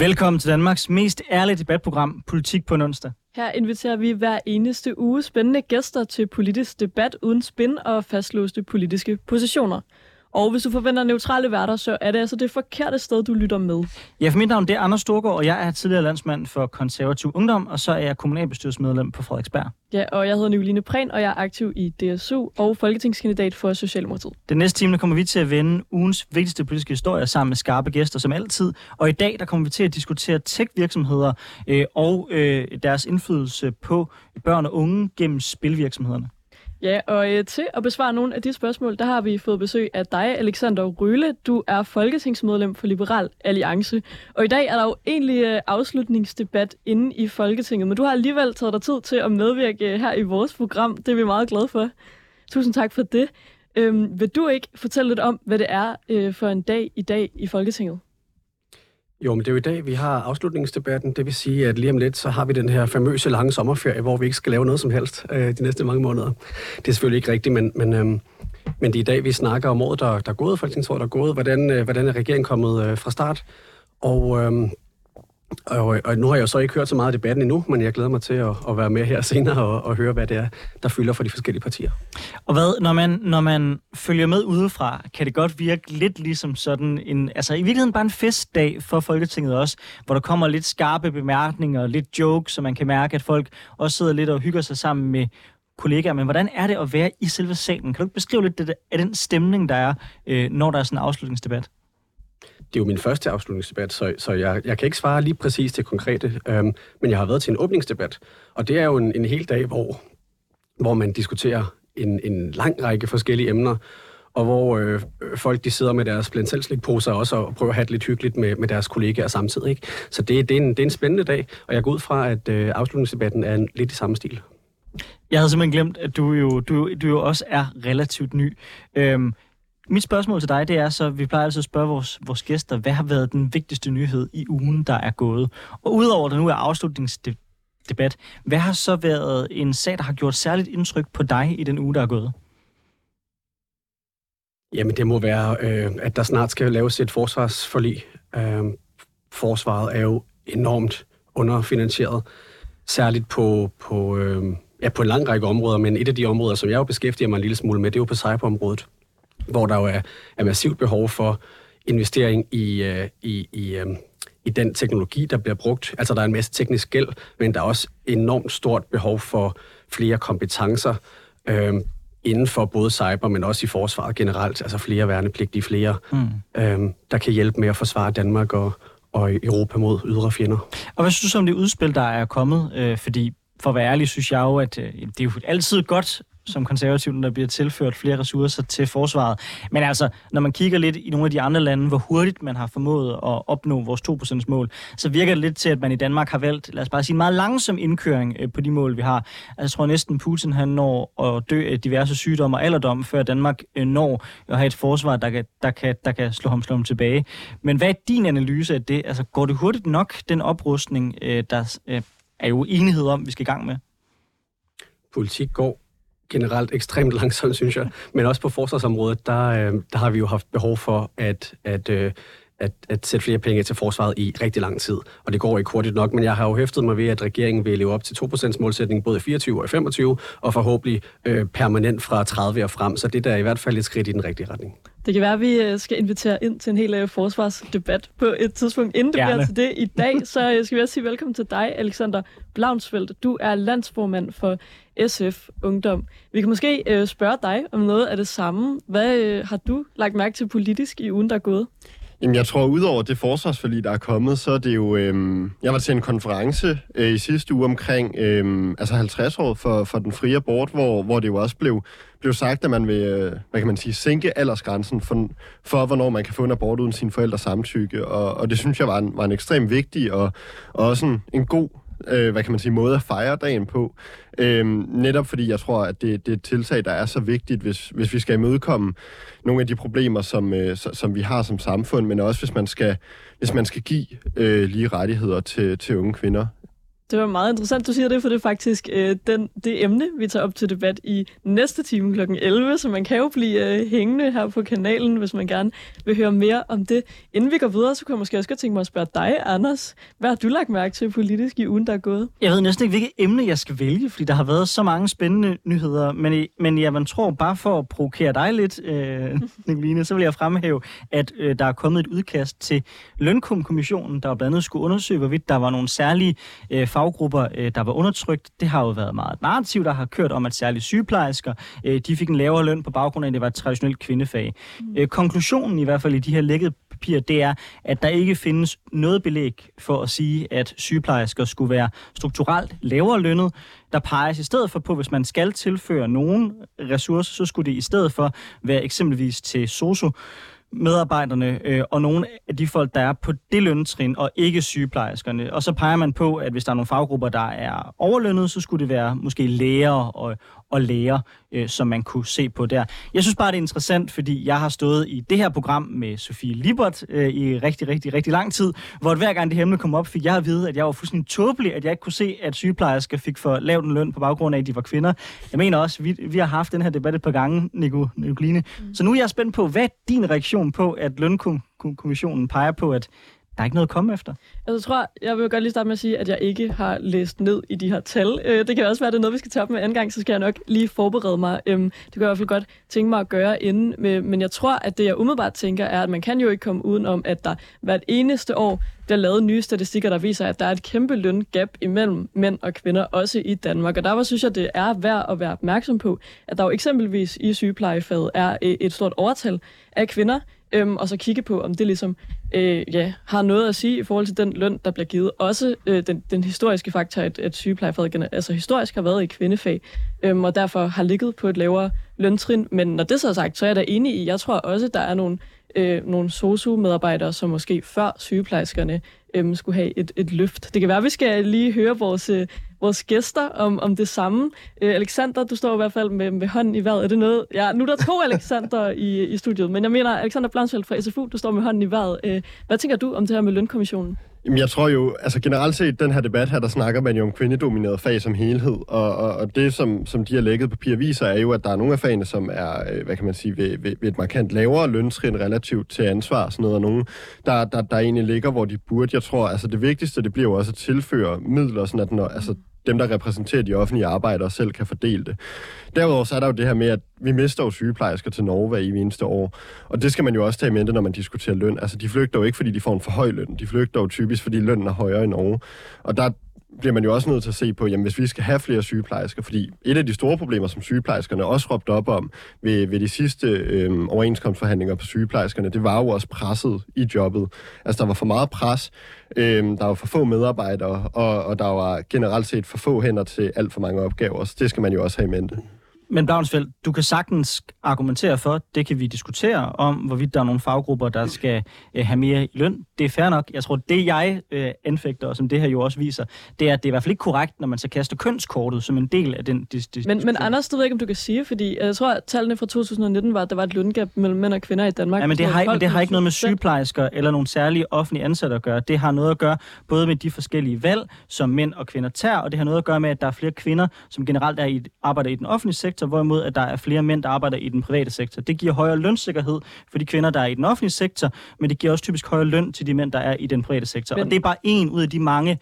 Velkommen til Danmarks mest ærlige debatprogram, Politik på en onsdag. Her inviterer vi hver eneste uge spændende gæster til politisk debat uden spin og fastlåste politiske positioner. Og hvis du forventer neutrale værter, så er det altså det forkerte sted, du lytter med. Ja, for mit navn det er Anders Storgård, og jeg er tidligere landsmand for konservativ ungdom, og så er jeg kommunalbestyrelsesmedlem på Frederiksberg. Ja, og jeg hedder Nicoline Prehn, og jeg er aktiv i DSU og folketingskandidat for Socialdemokratiet. Den næste time der kommer vi til at vende ugens vigtigste politiske historier sammen med skarpe gæster som altid. Og i dag der kommer vi til at diskutere tech-virksomheder øh, og øh, deres indflydelse på børn og unge gennem spilvirksomhederne. Ja, og øh, til at besvare nogle af de spørgsmål, der har vi fået besøg af dig, Alexander Røle. Du er folketingsmedlem for Liberal Alliance. Og i dag er der jo egentlig øh, afslutningsdebat inde i Folketinget, men du har alligevel taget dig tid til at medvirke øh, her i vores program. Det er vi meget glade for. Tusind tak for det. Øhm, vil du ikke fortælle lidt om, hvad det er øh, for en dag i dag i Folketinget? Jo, men det er jo i dag, vi har afslutningsdebatten. Det vil sige, at lige om lidt, så har vi den her famøse lange sommerferie, hvor vi ikke skal lave noget som helst øh, de næste mange måneder. Det er selvfølgelig ikke rigtigt, men, men, øh, men det er i dag, vi snakker om året, der, der er gået, folketingsåret, der er gået, hvordan, øh, hvordan er regeringen kommet øh, fra start. Og, øh, og, og nu har jeg jo så ikke hørt så meget af debatten endnu, men jeg glæder mig til at, at være med her senere og, og høre, hvad det er, der fylder for de forskellige partier. Og hvad, når man, når man følger med udefra, kan det godt virke lidt ligesom sådan en, altså i virkeligheden bare en festdag for Folketinget også, hvor der kommer lidt skarpe bemærkninger, lidt jokes, så man kan mærke, at folk også sidder lidt og hygger sig sammen med kollegaer. Men hvordan er det at være i selve salen? Kan du ikke beskrive lidt af den stemning, der er, øh, når der er sådan en afslutningsdebat? Det er jo min første afslutningsdebat, så, så jeg, jeg kan ikke svare lige præcis til konkrete, øhm, men jeg har været til en åbningsdebat, og det er jo en, en hel dag, hvor, hvor man diskuterer en, en lang række forskellige emner, og hvor øh, folk de sidder med deres blindselslikposer også og prøver at have det lidt hyggeligt med, med deres kollegaer samtidig. Ikke? Så det, det, er en, det er en spændende dag, og jeg går ud fra, at øh, afslutningsdebatten er en, lidt i samme stil. Jeg havde simpelthen glemt, at du jo, du, du jo også er relativt ny. Øhm, mit spørgsmål til dig, det er så, vi plejer altså at spørge vores, vores gæster, hvad har været den vigtigste nyhed i ugen, der er gået? Og udover at nu er afslutningsdebat, hvad har så været en sag, der har gjort særligt indtryk på dig i den uge, der er gået? Jamen, det må være, øh, at der snart skal laves et forsvarsforlig. Øh, forsvaret er jo enormt underfinansieret, særligt på, på, øh, ja, på en lang række områder, men et af de områder, som jeg jo beskæftiger mig en lille smule med, det er jo på cyberområdet hvor der jo er, er massivt behov for investering i, øh, i, i, øh, i den teknologi, der bliver brugt. Altså, der er en masse teknisk gæld, men der er også enormt stort behov for flere kompetencer øh, inden for både cyber, men også i forsvaret generelt. Altså flere værnepligtige, flere, mm. øh, der kan hjælpe med at forsvare Danmark og, og Europa mod ydre fjender. Og hvad synes du om det udspil, der er kommet? Øh, fordi for at være ærlig, synes jeg jo, at øh, det er jo altid godt som konservativ, når der bliver tilført flere ressourcer til forsvaret. Men altså, når man kigger lidt i nogle af de andre lande, hvor hurtigt man har formået at opnå vores 2% mål, så virker det lidt til, at man i Danmark har valgt, lad os bare sige, en meget langsom indkøring øh, på de mål, vi har. Altså, jeg tror næsten, Putin han når at dø af diverse sygdomme og alderdom, før Danmark øh, når at have et forsvar, der kan, der kan, der kan slå ham, slå ham tilbage. Men hvad er din analyse af det? Altså, går det hurtigt nok, den oprustning, øh, der øh, er jo enighed om, vi skal i gang med? Politik går generelt ekstremt langsomt, synes jeg. Men også på forsvarsområdet, der, øh, der har vi jo haft behov for at, at, øh, at, at sætte flere penge til forsvaret i rigtig lang tid. Og det går ikke hurtigt nok, men jeg har jo hæftet mig ved, at regeringen vil leve op til 2% målsætning både i 24 og i 25, og forhåbentlig øh, permanent fra 30 og frem. Så det der er i hvert fald et skridt i den rigtige retning. Det kan være, at vi øh, skal invitere ind til en hel øh, forsvarsdebat på et tidspunkt. Inden det Gerne. bliver til det i dag, så øh, skal vi også sige velkommen til dig, Alexander Blaunsfeldt. Du er landsformand for SF Ungdom. Vi kan måske spørge dig om noget af det samme. Hvad har du lagt mærke til politisk i ugen, der er gået? Jamen, jeg tror, udover det forsvarsforlig, der er kommet, så er det jo... Øhm, jeg var til en konference øh, i sidste uge omkring øhm, altså 50 år for, for den frie abort, hvor, hvor det jo også blev, blev sagt, at man vil, øh, hvad kan man sige, sænke aldersgrænsen for, for, hvornår man kan få en abort uden sine forældres samtykke. Og, og det synes jeg var en, var en ekstremt vigtig og, og også en, en god øh, hvad kan man sige, måde at fejre dagen på. Øh, netop fordi jeg tror, at det, det er et tiltag, der er så vigtigt, hvis, hvis vi skal imødekomme nogle af de problemer, som, øh, som vi har som samfund, men også hvis man skal, hvis man skal give øh, lige rettigheder til, til unge kvinder. Det var meget interessant, du siger det, for det er faktisk øh, den, det emne, vi tager op til debat i næste time kl. 11, så man kan jo blive øh, hængende her på kanalen, hvis man gerne vil høre mere om det. Inden vi går videre, så kunne jeg måske også godt tænke mig at spørge dig, Anders. Hvad har du lagt mærke til politisk i ugen, der er gået? Jeg ved næsten ikke, hvilket emne jeg skal vælge, fordi der har været så mange spændende nyheder. Men, men jeg man tror, bare for at provokere dig lidt, øh, Nicoline, så vil jeg fremhæve, at øh, der er kommet et udkast til Lønkommissionen, der blandt andet skulle undersøge, hvorvidt der var nogle særlige øh, faggrupper, øh, der var undertrykt. Det har jo været meget narrativ, der har kørt om, at særlige sygeplejersker, øh, de fik en lavere løn på baggrund af, at det var et traditionelt kvindefag. Mm. Øh, konklusionen i hvert fald i de her lækkede papirer, det er, at der ikke findes noget belæg for at sige, at sygeplejersker skulle være strukturelt lavere lønnet. Der peges i stedet for på, hvis man skal tilføre nogen ressourcer, så skulle det i stedet for være eksempelvis til sosu medarbejderne øh, og nogle af de folk, der er på det løntrin, og ikke sygeplejerskerne. Og så peger man på, at hvis der er nogle faggrupper, der er overlønnet, så skulle det være måske læger og, og læger, øh, som man kunne se på der. Jeg synes bare, det er interessant, fordi jeg har stået i det her program med Sofie Libert øh, i rigtig, rigtig, rigtig lang tid, hvor hver gang det emne kom op, fik jeg at vide, at jeg var fuldstændig tåbelig, at jeg ikke kunne se, at sygeplejersker fik for lavt en løn på baggrund af, at de var kvinder. Jeg mener også, vi, vi har haft den her debat et par gange, Nico, Nicoline. Mm. Så nu er jeg spændt på, hvad er din reaktion på, at lønkommissionen peger på, at der er ikke noget at komme efter. Altså, jeg tror, jeg vil godt lige starte med at sige, at jeg ikke har læst ned i de her tal. Øh, det kan også være, at det er noget, vi skal tage op med anden gang, så skal jeg nok lige forberede mig. Øhm, det kan jeg i hvert fald godt tænke mig at gøre inden. Men jeg tror, at det, jeg umiddelbart tænker, er, at man kan jo ikke komme uden om, at der hvert eneste år bliver lavet nye statistikker, der viser, at der er et kæmpe løngab imellem mænd og kvinder, også i Danmark. Og derfor synes jeg, det er værd at være opmærksom på, at der jo eksempelvis i sygeplejefaget er øh, et stort overtal af kvinder, øhm, og så kigge på, om det ligesom øh, ja, har noget at sige i forhold til den løn, der bliver givet. Også øh, den, den historiske faktor, at, at sygeplejefaget altså historisk har været i kvindefag, øhm, og derfor har ligget på et lavere løntrin. Men når det så er sagt, så er jeg da enig i, jeg tror også, der er nogle, øh, nogle sosu-medarbejdere, som måske før sygeplejerskerne øhm, skulle have et, et løft. Det kan være, at vi skal lige høre vores, øh, vores gæster om, om det samme. Øh, Alexander, du står i hvert fald med, med hånden i vejret. Er det noget? Ja, nu er der to Alexander i, i studiet, men jeg mener Alexander Blansfeldt fra SFU, du står med hånden i vejret. Øh, hvad tænker du om det her med lønkommissionen? Jamen, jeg tror jo, altså generelt set, den her debat her, der snakker man jo om kvindedomineret fag som helhed, og, og, og det, som, som de har lægget papir viser, er jo, at der er nogle af fagene, som er, øh, hvad kan man sige, ved, ved, ved et markant lavere løntrin relativt til ansvar, sådan noget, og nogle, der, der, der egentlig ligger, hvor de burde. Jeg tror, altså det vigtigste, det bliver jo også at tilføre midler, sådan at når, altså, dem, der repræsenterer de offentlige arbejdere, selv kan fordele det. Derudover så er der jo det her med, at vi mister jo sygeplejersker til Norge hver eneste år. Og det skal man jo også tage i mente, når man diskuterer løn. Altså, de flygter jo ikke, fordi de får en for høj løn. De flygter jo typisk, fordi lønnen er højere i Norge. Og der bliver man jo også nødt til at se på, jamen hvis vi skal have flere sygeplejersker, fordi et af de store problemer, som sygeplejerskerne også råbte op om ved, ved de sidste øh, overenskomstforhandlinger på sygeplejerskerne, det var jo også presset i jobbet. Altså der var for meget pres, øh, der var for få medarbejdere, og, og der var generelt set for få hænder til alt for mange opgaver, så det skal man jo også have i mente. Men Blauensfeldt, du kan sagtens argumentere for, det kan vi diskutere om, hvorvidt der er nogle faggrupper, der skal øh, have mere i løn. Det er fair nok. Jeg tror, det jeg øh, anfægter, og som det her jo også viser, det er, at det er i hvert fald ikke korrekt, når man så kaster kønskortet som en del af den diskussion. Men, men Anders, du ved ikke, om du kan sige, fordi jeg tror, at tallene fra 2019 var, at der var et løngab mellem mænd og kvinder i Danmark. Ja, men det har, men det har ikke noget med sygeplejersker eller nogle særlige offentlige ansatte at gøre. Det har noget at gøre både med de forskellige valg, som mænd og kvinder tager, og det har noget at gøre med, at der er flere kvinder, som generelt er i, arbejder i den offentlige sektor, hvorimod at der er flere mænd, der arbejder i den private sektor. Det giver højere lønsikkerhed for de kvinder, der er i den offentlige sektor, men det giver også typisk højere løn til de mænd, der er i den private sektor. Men... Og det er bare en ud af de mange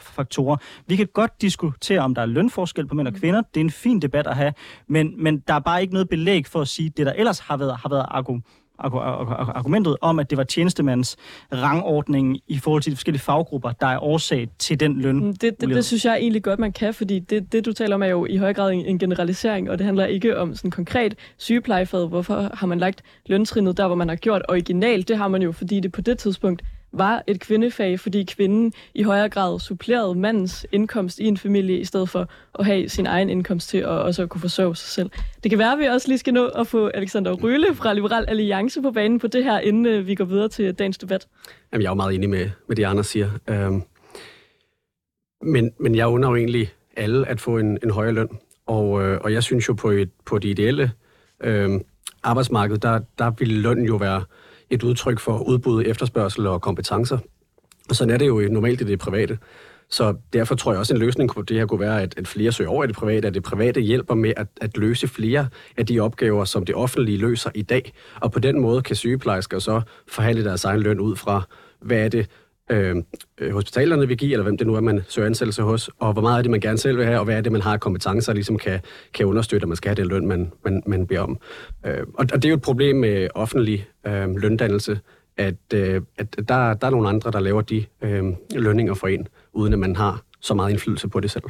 faktorer. Vi kan godt diskutere, om der er lønforskel på mænd og mm. kvinder. Det er en fin debat at have, men, men der er bare ikke noget belæg for at sige, det der ellers har været, har været argument argumentet om, at det var tjenestemands rangordning i forhold til de forskellige faggrupper, der er årsag til den løn. Mm, det, det, det synes jeg egentlig godt, man kan, fordi det, det, du taler om, er jo i høj grad en, en generalisering, og det handler ikke om sådan konkret sygeplejefaget. Hvorfor har man lagt løntrinnet der, hvor man har gjort originalt? Det har man jo, fordi det på det tidspunkt var et kvindefag, fordi kvinden i højere grad supplerede mandens indkomst i en familie, i stedet for at have sin egen indkomst til at også kunne forsørge sig selv. Det kan være, at vi også lige skal nå at få Alexander Røhle fra Liberal Alliance på banen på det her, inden øh, vi går videre til dagens debat. Jamen, jeg er jo meget enig med, med det, Anders siger. Øhm, men, men jeg under jo egentlig alle at få en, en højere løn. Og, øh, og jeg synes jo på, et, på det ideelle øh, arbejdsmarked, der, der vil løn jo være et udtryk for udbud, efterspørgsel og kompetencer. Og sådan er det jo normalt i det private. Så derfor tror jeg også, en løsning på det her kunne være, at, at flere søger over i det private, at det private hjælper med at, at løse flere af de opgaver, som det offentlige løser i dag. Og på den måde kan sygeplejersker så forhandle deres egen løn ud fra, hvad er det, Øhm, øh, hospitalerne vil give, eller hvem det nu er, man søger ansættelse hos, og hvor meget er det, man gerne selv vil have, og hvad er det, man har af kompetencer, ligesom kan, kan understøtte, at man skal have den løn, man, man, man beder om. Øh, og, og det er jo et problem med offentlig øh, løndannelse, at, øh, at der, der er nogle andre, der laver de øh, lønninger for en, uden at man har så meget indflydelse på det selv.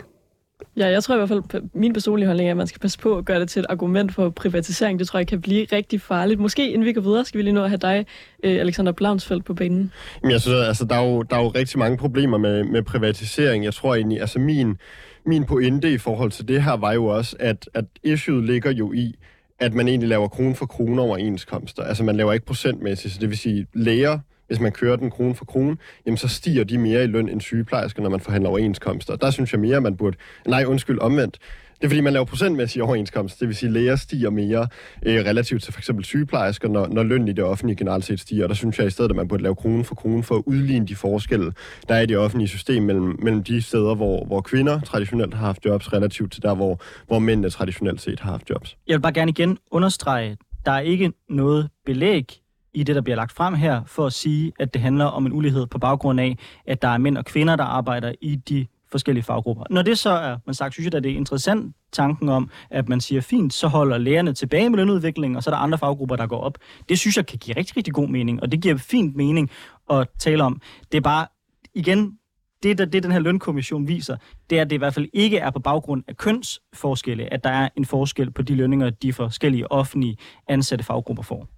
Ja, jeg tror i hvert fald, min personlige holdning er, at man skal passe på at gøre det til et argument for privatisering. Det tror jeg kan blive rigtig farligt. Måske inden vi går videre, skal vi lige nå at have dig, øh, Alexander Blaunsfeldt, på banen. Jamen, jeg synes, altså, der, er jo, der er jo rigtig mange problemer med, med privatisering. Jeg tror egentlig, altså min, min pointe i forhold til det her var jo også, at, at issueet ligger jo i, at man egentlig laver krone for krone overenskomster. Altså man laver ikke procentmæssigt, så det vil sige læger, hvis man kører den krone for krone, jamen så stiger de mere i løn end sygeplejersker, når man forhandler overenskomster. Der synes jeg mere, man burde... Nej, undskyld, omvendt. Det er fordi, man laver procentmæssig overenskomst. Det vil sige, at læger stiger mere øh, relativt til f.eks. sygeplejersker, når, når lønnen i det offentlige generelt set stiger. Og der synes jeg i stedet, at man burde lave krone for krone for at udligne de forskelle, der er i det offentlige system mellem, mellem de steder, hvor, hvor kvinder traditionelt har haft jobs, relativt til der, hvor, hvor mændene traditionelt set har haft jobs. Jeg vil bare gerne igen understrege, der er ikke noget belæg i det, der bliver lagt frem her, for at sige, at det handler om en ulighed på baggrund af, at der er mænd og kvinder, der arbejder i de forskellige faggrupper. Når det så er man sagt, synes jeg, at det er interessant tanken om, at man siger, fint, så holder lærerne tilbage med lønudviklingen, og så er der andre faggrupper, der går op. Det synes jeg kan give rigtig, rigtig god mening, og det giver fint mening at tale om. Det er bare, igen, det, der, det den her lønkommission viser, det er, at det i hvert fald ikke er på baggrund af kønsforskelle, at der er en forskel på de lønninger, de forskellige offentlige ansatte faggrupper får.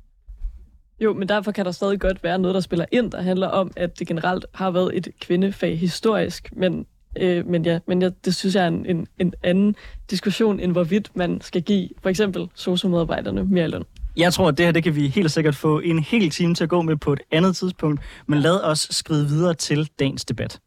Jo, men derfor kan der stadig godt være noget, der spiller ind, der handler om, at det generelt har været et kvindefag historisk, men Øh, men ja, men ja, det synes jeg er en, en, en anden diskussion, end hvorvidt man skal give for eksempel sociomedarbejderne mere løn. Jeg tror, at det her det kan vi helt sikkert få en hel time til at gå med på et andet tidspunkt, men lad os skride videre til dagens debat.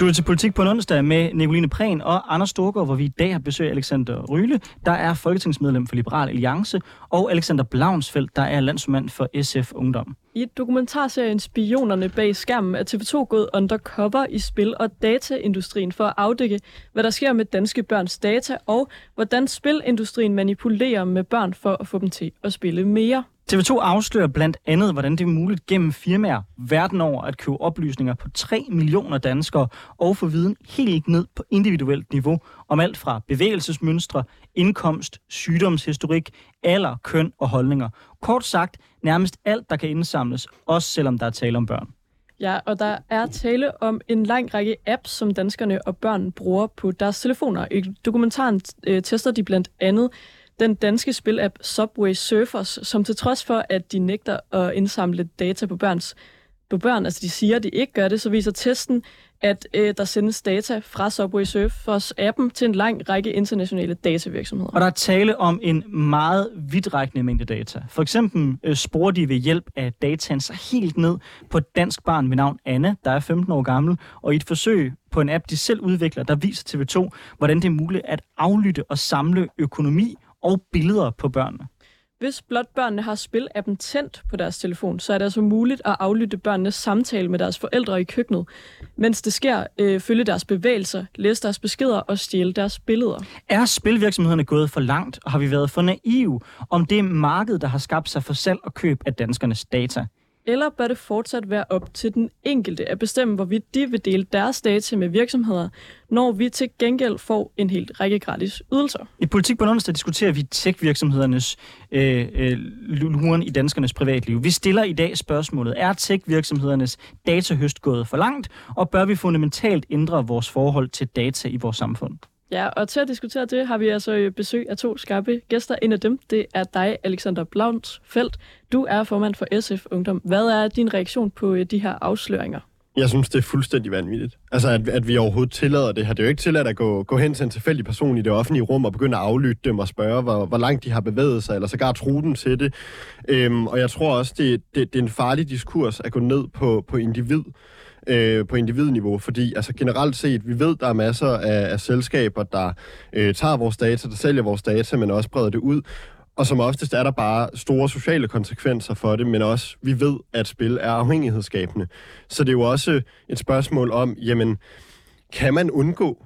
Du er til Politik på en onsdag med Nicoline Prehn og Anders Storgård, hvor vi i dag har besøg af Alexander Ryle, der er folketingsmedlem for Liberal Alliance, og Alexander Blaunsfeldt, der er landsmand for SF Ungdom. I dokumentarserien Spionerne bag skærmen er TV2 gået undercover i spil- og dataindustrien for at afdække, hvad der sker med danske børns data, og hvordan spilindustrien manipulerer med børn for at få dem til at spille mere. TV2 afslører blandt andet, hvordan det er muligt gennem firmaer verden over at købe oplysninger på 3 millioner danskere og få viden helt ned på individuelt niveau om alt fra bevægelsesmønstre, indkomst, sygdomshistorik, alder, køn og holdninger. Kort sagt, nærmest alt, der kan indsamles, også selvom der er tale om børn. Ja, og der er tale om en lang række apps, som danskerne og børn bruger på deres telefoner. I dokumentaren øh, tester de blandt andet den danske spilapp Subway Surfers, som til trods for, at de nægter at indsamle data på børns på børn, altså de siger, at de ikke gør det, så viser testen, at øh, der sendes data fra Subway Surfers appen til en lang række internationale datavirksomheder. Og der er tale om en meget vidtrækkende mængde data. For eksempel øh, sporer de ved hjælp af dataen sig helt ned på et dansk barn ved navn Anna, der er 15 år gammel, og i et forsøg på en app, de selv udvikler, der viser TV2, hvordan det er muligt at aflytte og samle økonomi og billeder på børnene. Hvis blot børnene har spilappen tændt på deres telefon, så er det altså muligt at aflytte børnenes samtale med deres forældre i køkkenet, mens det sker, øh, følge deres bevægelser, læse deres beskeder og stjæle deres billeder. Er spilvirksomhederne gået for langt, og har vi været for naive om det marked, der har skabt sig for salg og køb af danskernes data? Eller bør det fortsat være op til den enkelte at bestemme, hvorvidt de vil dele deres data med virksomheder, når vi til gengæld får en helt række gratis ydelser? I Politik på onsdag diskuterer vi tech-virksomhedernes øh, øh, luren i danskernes privatliv. Vi stiller i dag spørgsmålet, er tech-virksomhedernes datahøst gået for langt, og bør vi fundamentalt ændre vores forhold til data i vores samfund? Ja, og til at diskutere det har vi altså øh, besøg af to skarpe gæster. En af dem, det er dig, Alexander Blaunsfeldt. Du er formand for SF Ungdom. Hvad er din reaktion på øh, de her afsløringer? Jeg synes, det er fuldstændig vanvittigt. Altså, at, at vi overhovedet tillader det her. Det er jo ikke tilladt at gå, gå hen til en tilfældig person i det offentlige rum og begynde at aflytte dem og spørge, hvor, hvor langt de har bevæget sig, eller sågar tro dem til det. Øhm, og jeg tror også, det, det, det er en farlig diskurs at gå ned på, på individ øh, på individniveau, fordi altså generelt set, vi ved, der er masser af, af selskaber, der øh, tager vores data, der sælger vores data, men også breder det ud. Og som oftest er der bare store sociale konsekvenser for det, men også, vi ved, at spil er afhængighedsskabende. Så det er jo også et spørgsmål om, jamen, kan man undgå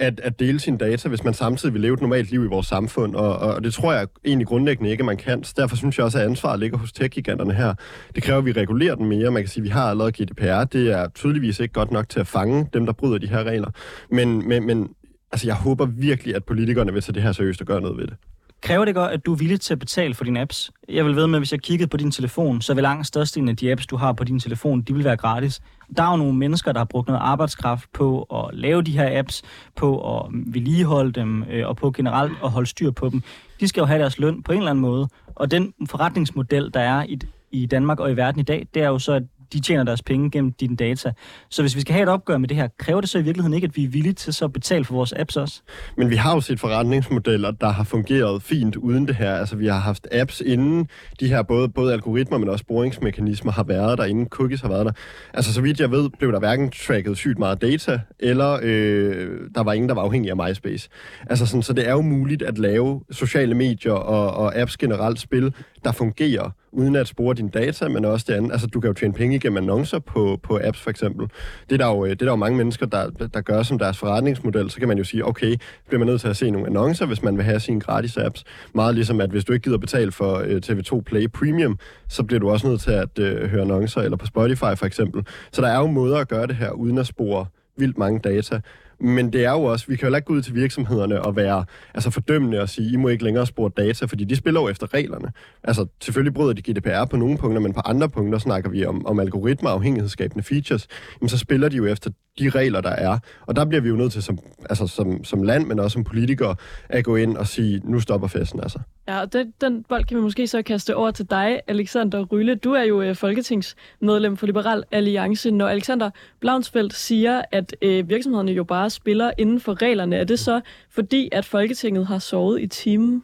at, at dele sine data, hvis man samtidig vil leve et normalt liv i vores samfund, og, og det tror jeg egentlig grundlæggende ikke, at man kan. Så derfor synes jeg også, at ansvaret ligger hos tech-giganterne her. Det kræver, at vi regulerer dem mere. Man kan sige, at vi har allerede GDPR. Det er tydeligvis ikke godt nok til at fange dem, der bryder de her regler. Men, men, men altså, jeg håber virkelig, at politikerne vil tage det her seriøst og gøre noget ved det. Kræver det godt, at du er villig til at betale for dine apps? Jeg vil ved med, at hvis jeg kiggede på din telefon, så vil langt størstedelen af de apps, du har på din telefon, de vil være gratis. Der er jo nogle mennesker, der har brugt noget arbejdskraft på at lave de her apps, på at vedligeholde dem, øh, og på generelt at holde styr på dem. De skal jo have deres løn på en eller anden måde. Og den forretningsmodel, der er i, i Danmark og i verden i dag, det er jo så, at de tjener deres penge gennem dine data. Så hvis vi skal have et opgør med det her, kræver det så i virkeligheden ikke, at vi er villige til så at betale for vores apps også? Men vi har jo set forretningsmodeller, der har fungeret fint uden det her. Altså vi har haft apps inden de her både, både algoritmer, men også boringsmekanismer har været der, inden cookies har været der. Altså så vidt jeg ved, blev der hverken tracket sygt meget data, eller øh, der var ingen, der var afhængig af MySpace. Altså sådan, så det er jo muligt at lave sociale medier og, og apps generelt spil, der fungerer uden at spore dine data, men også det andet. Altså, du kan jo tjene penge igennem annoncer på, på apps, for eksempel. Det er, der jo, øh, det er der jo mange mennesker, der, der gør som deres forretningsmodel. Så kan man jo sige, okay, bliver man nødt til at se nogle annoncer, hvis man vil have sine gratis apps. Meget ligesom, at hvis du ikke gider betale for øh, TV2 Play Premium, så bliver du også nødt til at øh, høre annoncer, eller på Spotify for eksempel. Så der er jo måder at gøre det her, uden at spore vildt mange data. Men det er jo også, vi kan jo ikke gå ud til virksomhederne og være altså fordømmende og sige, I må ikke længere spore data, fordi de spiller jo efter reglerne. Altså selvfølgelig bryder de GDPR på nogle punkter, men på andre punkter snakker vi om, om algoritmer afhængighedsskabende features. Jamen så spiller de jo efter de regler, der er. Og der bliver vi jo nødt til som, altså som, som land, men også som politikere, at gå ind og sige, nu stopper festen altså. Ja, og den, den bold kan vi måske så kaste over til dig, Alexander Rylle. Du er jo øh, folketingsmedlem for Liberal Alliance. Når Alexander Blaunsfeldt siger, at øh, virksomhederne jo bare spiller inden for reglerne, er det så fordi, at Folketinget har sovet i timen?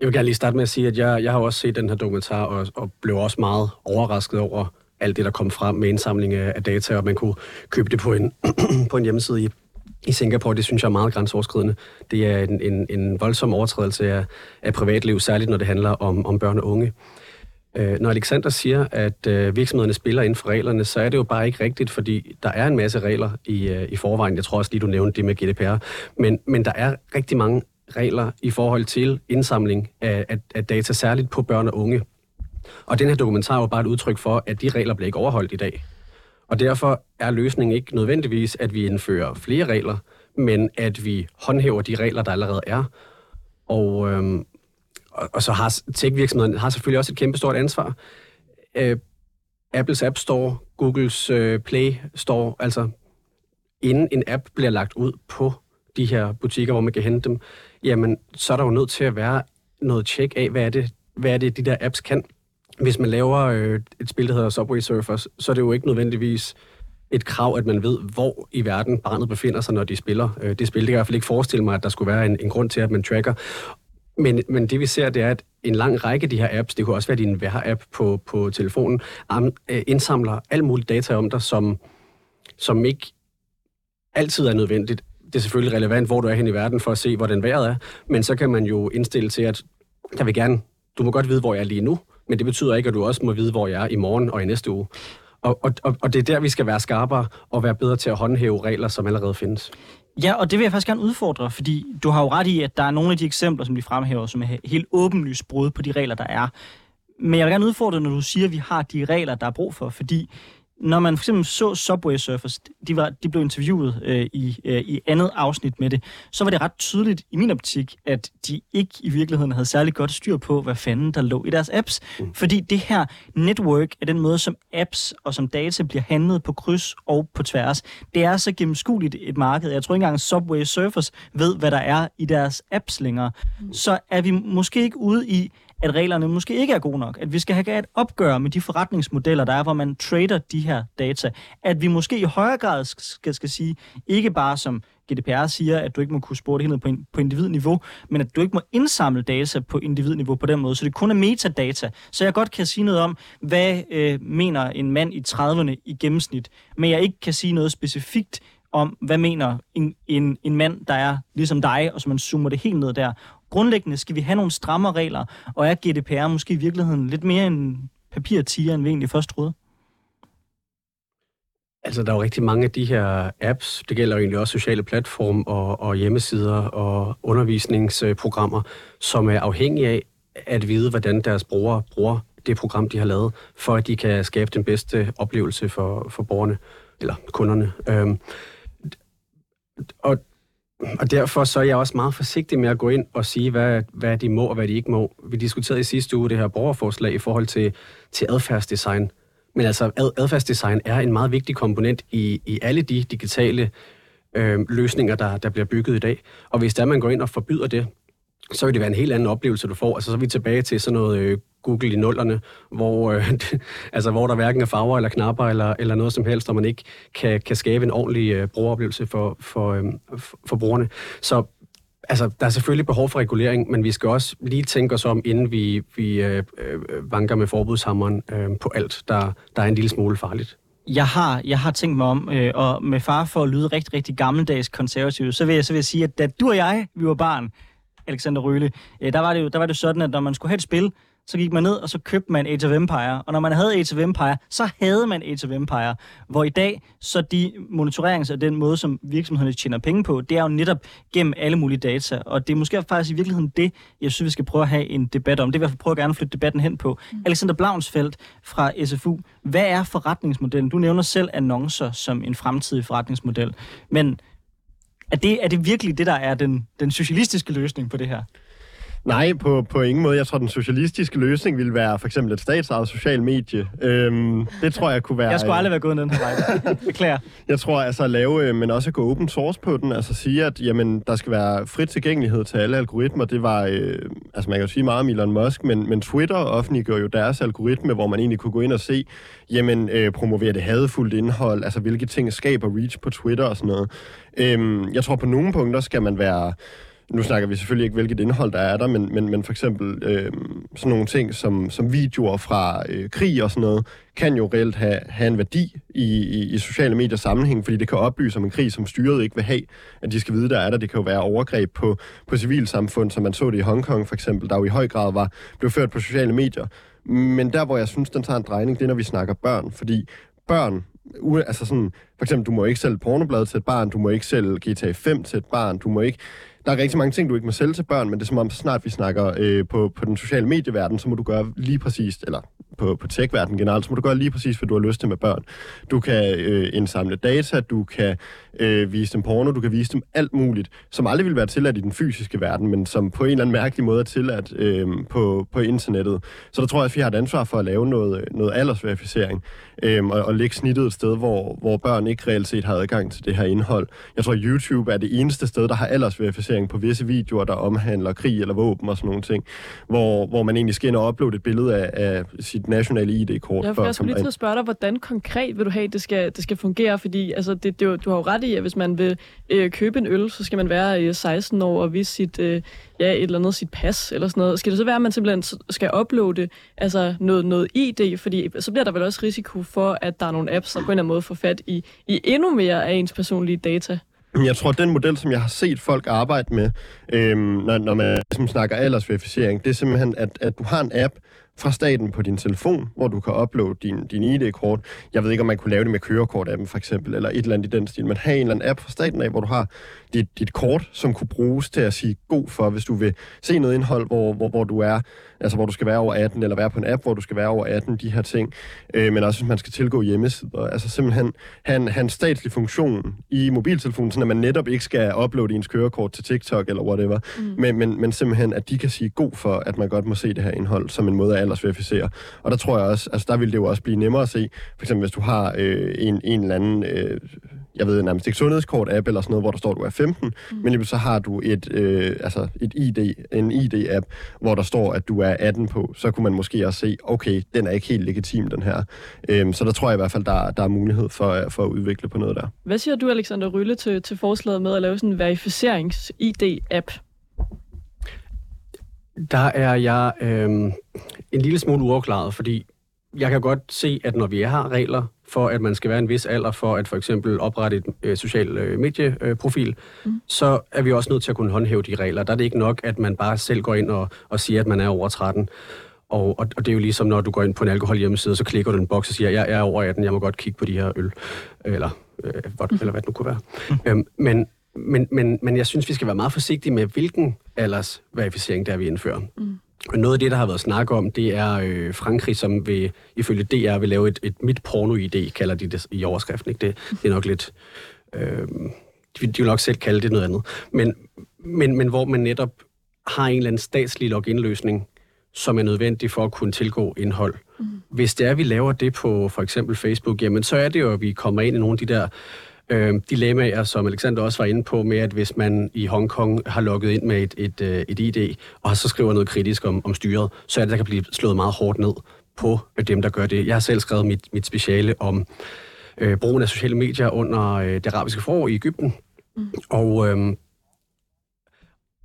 Jeg vil gerne lige starte med at sige, at jeg, jeg har også set den her dokumentar, og, og blev også meget overrasket over alt det, der kom frem med indsamling af data, og man kunne købe det på en, på en hjemmeside i, i Singapore. Det synes jeg er meget grænseoverskridende. Det er en, en, en voldsom overtrædelse af, af privatliv, særligt når det handler om, om børn og unge. Øh, når Alexander siger, at øh, virksomhederne spiller inden for reglerne, så er det jo bare ikke rigtigt, fordi der er en masse regler i, øh, i forvejen. Jeg tror også lige, du nævnte det med GDPR. Men, men der er rigtig mange regler i forhold til indsamling af, af, af data, særligt på børn og unge. Og den her dokumentar er jo bare et udtryk for, at de regler bliver ikke overholdt i dag. Og derfor er løsningen ikke nødvendigvis, at vi indfører flere regler, men at vi håndhæver de regler, der allerede er. Og, øhm, og, og så har tech-virksomheden har selvfølgelig også et kæmpe stort ansvar. Øh, Apples App Store, Googles øh, Play Store, altså inden en app bliver lagt ud på de her butikker, hvor man kan hente dem, jamen så er der jo nødt til at være noget tjek af, hvad er det, hvad er det de der apps kan hvis man laver øh, et spil, der hedder Subway Surfers, så er det jo ikke nødvendigvis et krav, at man ved, hvor i verden barnet befinder sig, når de spiller øh, det spil. Det kan jeg i hvert fald ikke forestille mig, at der skulle være en, en grund til, at man tracker. Men, men det vi ser, det er, at en lang række af de her apps, det kunne også være din vejr-app på, på telefonen, øh, indsamler alt muligt data om dig, som, som ikke altid er nødvendigt. Det er selvfølgelig relevant, hvor du er hen i verden, for at se, hvordan vejret er, men så kan man jo indstille til, at jeg vil gerne, du må godt vide, hvor jeg er lige nu, men det betyder ikke, at du også må vide, hvor jeg er i morgen og i næste uge. Og, og, og det er der, vi skal være skarpere og være bedre til at håndhæve regler, som allerede findes. Ja, og det vil jeg faktisk gerne udfordre, fordi du har jo ret i, at der er nogle af de eksempler, som de fremhæver, som er helt åbenlyst brud på de regler, der er. Men jeg vil gerne udfordre, når du siger, at vi har de regler, der er brug for, fordi når man for eksempel så Subway Surfers, de, var, de blev interviewet øh, i, øh, i andet afsnit med det, så var det ret tydeligt i min optik, at de ikke i virkeligheden havde særlig godt styr på, hvad fanden der lå i deres apps. Mm. Fordi det her network er den måde, som apps og som data bliver handlet på kryds og på tværs. Det er så gennemskueligt et marked. Jeg tror ikke engang Subway Surfers ved, hvad der er i deres apps længere. Mm. Så er vi måske ikke ude i at reglerne måske ikke er gode nok. At vi skal have et opgør med de forretningsmodeller, der er, hvor man trader de her data. At vi måske i højere grad skal, skal sige, ikke bare som GDPR siger, at du ikke må kunne spore det helt på, på individniveau, men at du ikke må indsamle data på individniveau på den måde, så det kun er metadata. Så jeg godt kan sige noget om, hvad øh, mener en mand i 30'erne i gennemsnit, men jeg ikke kan sige noget specifikt om, hvad mener en, en, en mand, der er ligesom dig, og så man zoomer det helt ned der, grundlæggende skal vi have nogle strammere regler, og er GDPR måske i virkeligheden lidt mere en papirtiger, end vi egentlig først troede? Altså, der er jo rigtig mange af de her apps, det gælder jo egentlig også sociale platforme og, og hjemmesider og undervisningsprogrammer, som er afhængige af at vide, hvordan deres brugere bruger det program, de har lavet, for at de kan skabe den bedste oplevelse for, for borgerne eller kunderne. Øhm, og, og derfor så er jeg også meget forsigtig med at gå ind og sige, hvad, hvad de må og hvad de ikke må. Vi diskuterede i sidste uge det her borgerforslag i forhold til, til adfærdsdesign. Men altså, ad, adfærdsdesign er en meget vigtig komponent i, i alle de digitale øh, løsninger, der, der bliver bygget i dag. Og hvis der man går ind og forbyder det, så vil det være en helt anden oplevelse, du får. Altså, så er vi tilbage til sådan noget øh, Google i nullerne, hvor, øh, altså, hvor der hverken er farver eller knapper eller, eller noget som helst, og man ikke kan, kan skabe en ordentlig øh, brugeroplevelse for, for, øh, for brugerne. Så altså, der er selvfølgelig behov for regulering, men vi skal også lige tænke os om, inden vi, vi øh, øh vanker med forbudshammeren øh, på alt, der, der er en lille smule farligt. Jeg har, jeg har tænkt mig om, øh, og med far for at lyde rigtig, rigtig gammeldags konservativ, så vil jeg, så vil jeg sige, at da du og jeg, vi var barn, Alexander Røhle, øh, der, var det jo, der var det sådan, at når man skulle have et spil, så gik man ned, og så købte man Age of Empire. Og når man havde Age of Empire, så havde man Age of Empire. Hvor i dag, så de monitorerings- og den måde, som virksomhederne tjener penge på, det er jo netop gennem alle mulige data. Og det er måske faktisk i virkeligheden det, jeg synes, vi skal prøve at have en debat om. Det vil jeg prøve at gerne flytte debatten hen på. Mm. Alexander Blaunsfeldt fra SFU. Hvad er forretningsmodellen? Du nævner selv annoncer som en fremtidig forretningsmodel. Men er det, er det virkelig det, der er den, den socialistiske løsning på det her? Nej, på, på ingen måde. Jeg tror, den socialistiske løsning ville være for eksempel et statsejet social medie. Øhm, det tror jeg kunne være... Jeg skulle aldrig være gået den her vej. Beklager. Jeg tror altså at lave, øh, men også at gå open source på den. Altså sige, at jamen, der skal være frit tilgængelighed til alle algoritmer. Det var, øh, altså man kan jo sige meget om Elon Musk, men, men Twitter offentliggør jo deres algoritme, hvor man egentlig kunne gå ind og se, jamen øh, promoverer det hadefuldt indhold, altså hvilke ting skaber reach på Twitter og sådan noget. Øhm, jeg tror på nogle punkter skal man være nu snakker vi selvfølgelig ikke, hvilket indhold der er der, men, men, men for eksempel øh, sådan nogle ting som, som videoer fra øh, krig og sådan noget, kan jo reelt have, have en værdi i, i, i sociale medier sammenhæng, fordi det kan oplyse om en krig, som styret ikke vil have, at de skal vide, der er der. Det kan jo være overgreb på, på civilsamfund, som man så det i Hongkong for eksempel, der jo i høj grad var blev ført på sociale medier. Men der, hvor jeg synes, den tager en drejning, det er, når vi snakker børn, fordi børn altså sådan, for eksempel, du må ikke sælge pornoblad til et barn, du må ikke sælge GTA 5 til et barn, du må ikke der er rigtig mange ting, du ikke må sælge til børn, men det er som om, så snart vi snakker øh, på, på den sociale medieverden, så må du gøre lige præcis, eller på, på tech-verdenen generelt, så må du gøre lige præcis, hvad du har lyst til med børn. Du kan øh, indsamle data, du kan øh, vise dem porno, du kan vise dem alt muligt, som aldrig vil være tilladt i den fysiske verden, men som på en eller anden mærkelig måde er tilladt øh, på, på internettet. Så der tror jeg, at vi har et ansvar for at lave noget, noget aldersverificering, øh, og, og lægge snittet et sted, hvor, hvor børn ikke reelt set har adgang til det her indhold. Jeg tror, YouTube er det eneste sted, der har aldersverificering på visse videoer, der omhandler krig eller våben og sådan nogle ting, hvor, hvor man egentlig skal ind og uploade et billede af, af sit nationale ID-kort. Ja, for jeg skulle lige til at spørge dig, hvordan konkret vil du have, det skal, det skal fungere? Fordi altså, det, det, du har jo ret i, at hvis man vil øh, købe en øl, så skal man være øh, 16 år og vise sit, øh, ja, et eller andet, sit pas eller sådan noget. Skal det så være, at man simpelthen skal uploade altså noget, noget ID? Fordi så bliver der vel også risiko for, at der er nogle apps, der på en eller anden måde får fat i, i endnu mere af ens personlige data. Jeg tror, at den model, som jeg har set folk arbejde med, øhm, når, når man ligesom snakker aldersverificering, det er simpelthen, at, at du har en app, fra staten på din telefon, hvor du kan uploade din, din ID-kort. Jeg ved ikke, om man kunne lave det med kørekort-appen for eksempel, eller et eller andet i den stil, men have en eller anden app fra staten af, hvor du har dit, dit kort, som kunne bruges til at sige god for, hvis du vil se noget indhold, hvor, hvor, hvor du er, altså hvor du skal være over 18, eller være på en app, hvor du skal være over 18, de her ting. Øh, men også, hvis man skal tilgå hjemmesider. Altså simpelthen have en statslig funktion i mobiltelefonen, så at man netop ikke skal uploade ens kørekort til TikTok eller whatever, mm. men, men, men simpelthen, at de kan sige god for, at man godt må se det her indhold, som en måde at aldersverificere. Og der tror jeg også, altså der vil det jo også blive nemmere at se, for eksempel hvis du har øh, en, en eller anden, øh, jeg ved nærmest ikke sundhedskort-app eller sådan noget, hvor der står, at du er 15, mm. men så har du et, øh, altså et ID, en ID-app, hvor der står, at du er 18 på, så kunne man måske også se, okay, den er ikke helt legitim, den her. Øhm, så der tror jeg i hvert fald, der, der er mulighed for, for at udvikle på noget der. Hvad siger du, Alexander Rylle, til, til forslaget med at lave sådan en verificerings-ID-app? Der er jeg øh, en lille smule uafklaret, fordi jeg kan godt se, at når vi har regler for, at man skal være en vis alder for at for eksempel oprette et øh, social øh, medieprofil, mm. så er vi også nødt til at kunne håndhæve de regler. Der er det ikke nok, at man bare selv går ind og, og siger, at man er over 13. Og, og, og det er jo ligesom, når du går ind på en alkohol hjemmeside, så klikker du en boks og siger, jeg, jeg er over 18, jeg må godt kigge på de her øl, eller, øh, vodka, mm. eller hvad det nu kunne være. Mm. Øhm, men, men, men, men jeg synes, vi skal være meget forsigtige med, hvilken aldersverificering, der vi indfører. Mm. Og noget af det, der har været snak om, det er øh, Frankrig, som vil, ifølge DR vil lave et, et mit porno-ID, kalder de det i overskriften. Ikke? Det, det er nok lidt... Øh, de, de vil nok selv kalde det noget andet. Men, men, men hvor man netop har en eller anden statslig login-løsning, som er nødvendig for at kunne tilgå indhold. Mm. Hvis det er, at vi laver det på for eksempel Facebook, jamen så er det jo, at vi kommer ind i nogle af de der øh, dilemmaer, som Alexander også var inde på, med at hvis man i Hongkong har logget ind med et, et, øh, et ID, og så skriver noget kritisk om, om styret, så er det, der kan blive slået meget hårdt ned på dem, der gør det. Jeg har selv skrevet mit, mit speciale om øh, brugen af sociale medier under øh, det arabiske forår i Ægypten. Mm. Og øh,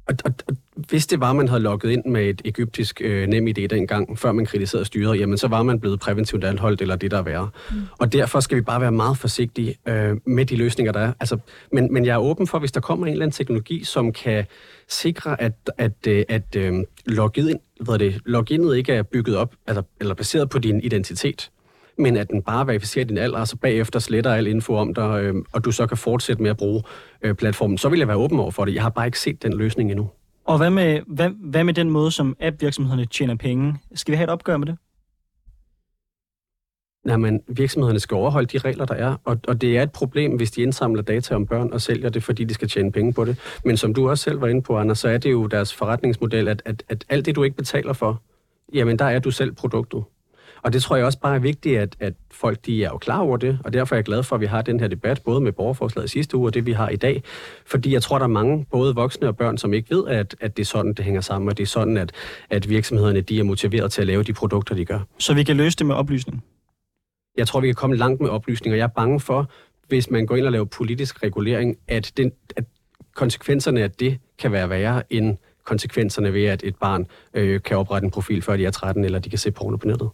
og, og, og hvis det var, man havde logget ind med et egyptisk øh, nem idé dengang, før man kritiserede styret, jamen så var man blevet præventivt anholdt, eller det der er værre. Mm. Og derfor skal vi bare være meget forsigtige øh, med de løsninger, der er. Altså, men, men jeg er åben for, hvis der kommer en eller anden teknologi, som kan sikre, at, at, at, at øh, login, hvad det, loginet ikke er bygget op, altså, eller baseret på din identitet, men at den bare verificerer din alder, og så bagefter sletter al info om dig, øh, og du så kan fortsætte med at bruge øh, platformen, så vil jeg være åben over for det. Jeg har bare ikke set den løsning endnu. Og hvad med, hvad, hvad med den måde, som app-virksomhederne tjener penge? Skal vi have et opgør med det? Jamen, virksomhederne skal overholde de regler, der er, og, og det er et problem, hvis de indsamler data om børn og sælger det, fordi de skal tjene penge på det. Men som du også selv var inde på, Anders, så er det jo deres forretningsmodel, at, at, at alt det, du ikke betaler for, jamen der er du selv produktet. Og det tror jeg også bare er vigtigt, at, at folk de er jo klar over det, og derfor er jeg glad for, at vi har den her debat, både med borgerforslaget sidste uge og det, vi har i dag. Fordi jeg tror, der er mange, både voksne og børn, som ikke ved, at, at det er sådan, det hænger sammen, og det er sådan, at, at virksomhederne de er motiveret til at lave de produkter, de gør. Så vi kan løse det med oplysning? Jeg tror, vi kan komme langt med oplysning, og jeg er bange for, hvis man går ind og laver politisk regulering, at, den, at konsekvenserne af det kan være værre end konsekvenserne ved, at et barn øh, kan oprette en profil, før de er 13, eller de kan se porno på nettet.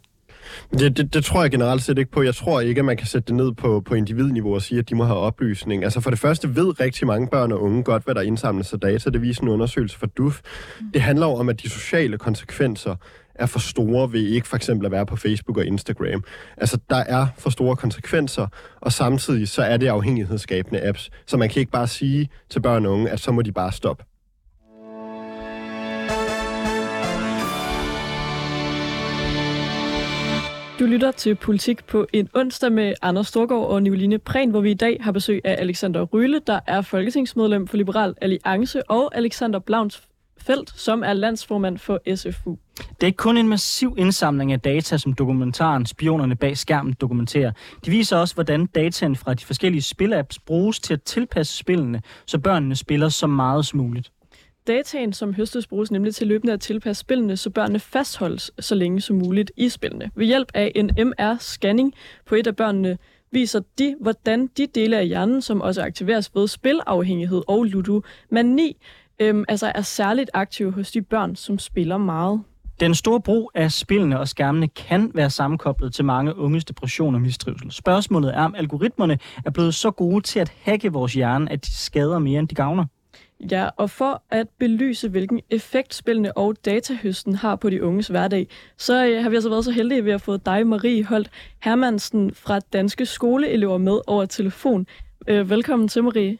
Det, det, det tror jeg generelt set ikke på. Jeg tror ikke, at man kan sætte det ned på, på individniveau og sige, at de må have oplysning. Altså for det første ved rigtig mange børn og unge godt, hvad der indsamles af data. Det viser en undersøgelse fra DUF. Det handler om, at de sociale konsekvenser er for store ved ikke for eksempel at være på Facebook og Instagram. Altså, der er for store konsekvenser, og samtidig så er det afhængighedsskabende apps. Så man kan ikke bare sige til børn og unge, at så må de bare stoppe. Du lytter til Politik på en onsdag med Anders Storgård og Nicoline Prehn, hvor vi i dag har besøg af Alexander Ryle, der er folketingsmedlem for Liberal Alliance, og Alexander Blaunsfeldt, som er landsformand for SFU. Det er ikke kun en massiv indsamling af data, som dokumentaren Spionerne bag skærmen dokumenterer. De viser også, hvordan dataen fra de forskellige spilapps bruges til at tilpasse spillene, så børnene spiller så meget som muligt. Dataen, som høstes, bruges nemlig til løbende at tilpasse spillene, så børnene fastholdes så længe som muligt i spillene. Ved hjælp af en MR-scanning på et af børnene viser de, hvordan de dele af hjernen, som også aktiveres ved spilafhængighed og ludomani, øhm, altså er særligt aktive hos de børn, som spiller meget. Den store brug af spillene og skærmene kan være sammenkoblet til mange unges depression og mistrivsel. Spørgsmålet er, om algoritmerne er blevet så gode til at hacke vores hjerne, at de skader mere end de gavner. Ja, og for at belyse, hvilken effekt spillene og datahøsten har på de unges hverdag, så øh, har vi altså været så heldige ved at få dig, Marie Holt Hermansen fra Danske Skoleelever med over telefon. Øh, velkommen til, Marie.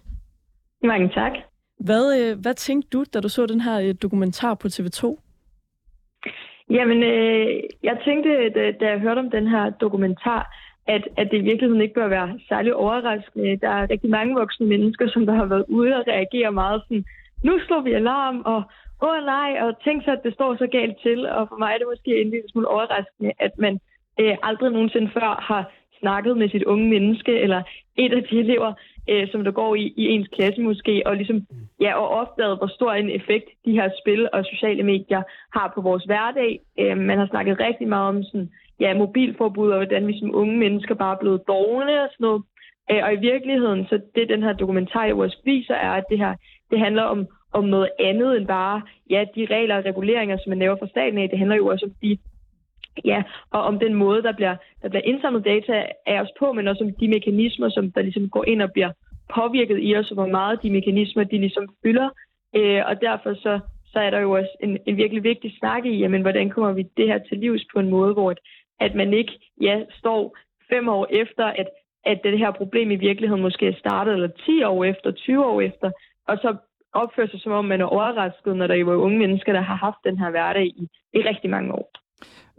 Mange tak. Hvad, øh, hvad tænkte du, da du så den her øh, dokumentar på TV2? Jamen, øh, jeg tænkte, da, da jeg hørte om den her dokumentar, at, at det i virkeligheden ikke bør være særlig overraskende. Der er rigtig mange voksne mennesker, som der har været ude og reagere meget sådan, nu slår vi alarm, og åh oh, nej, og tænk så, at det står så galt til. Og for mig er det måske en lille smule overraskende, at man øh, aldrig nogensinde før har snakket med sit unge menneske, eller et af de elever, øh, som der går i, i ens klasse måske, og ligesom ja, og opdaget, hvor stor en effekt de her spil og sociale medier har på vores hverdag. Øh, man har snakket rigtig meget om sådan, ja, mobilforbud, og hvordan vi som unge mennesker bare er blevet dogne og sådan noget. Øh, og i virkeligheden, så det den her dokumentar jo også viser, er, at det her det handler om, om noget andet end bare ja, de regler og reguleringer, som man laver fra staten af. Det handler jo også om de Ja, og om den måde, der bliver, der bliver indsamlet data af os på, men også om de mekanismer, som der ligesom går ind og bliver påvirket i os, og hvor meget de mekanismer, de ligesom fylder. Øh, og derfor så, så er der jo også en, en virkelig vigtig snak i, jamen, hvordan kommer vi det her til livs på en måde, hvor at, man ikke ja, står fem år efter, at, at det her problem i virkeligheden måske er startet, eller 10 år efter, 20 år efter, og så opfører sig som om, man er overrasket, når der er unge mennesker, der har haft den her hverdag i, i rigtig mange år.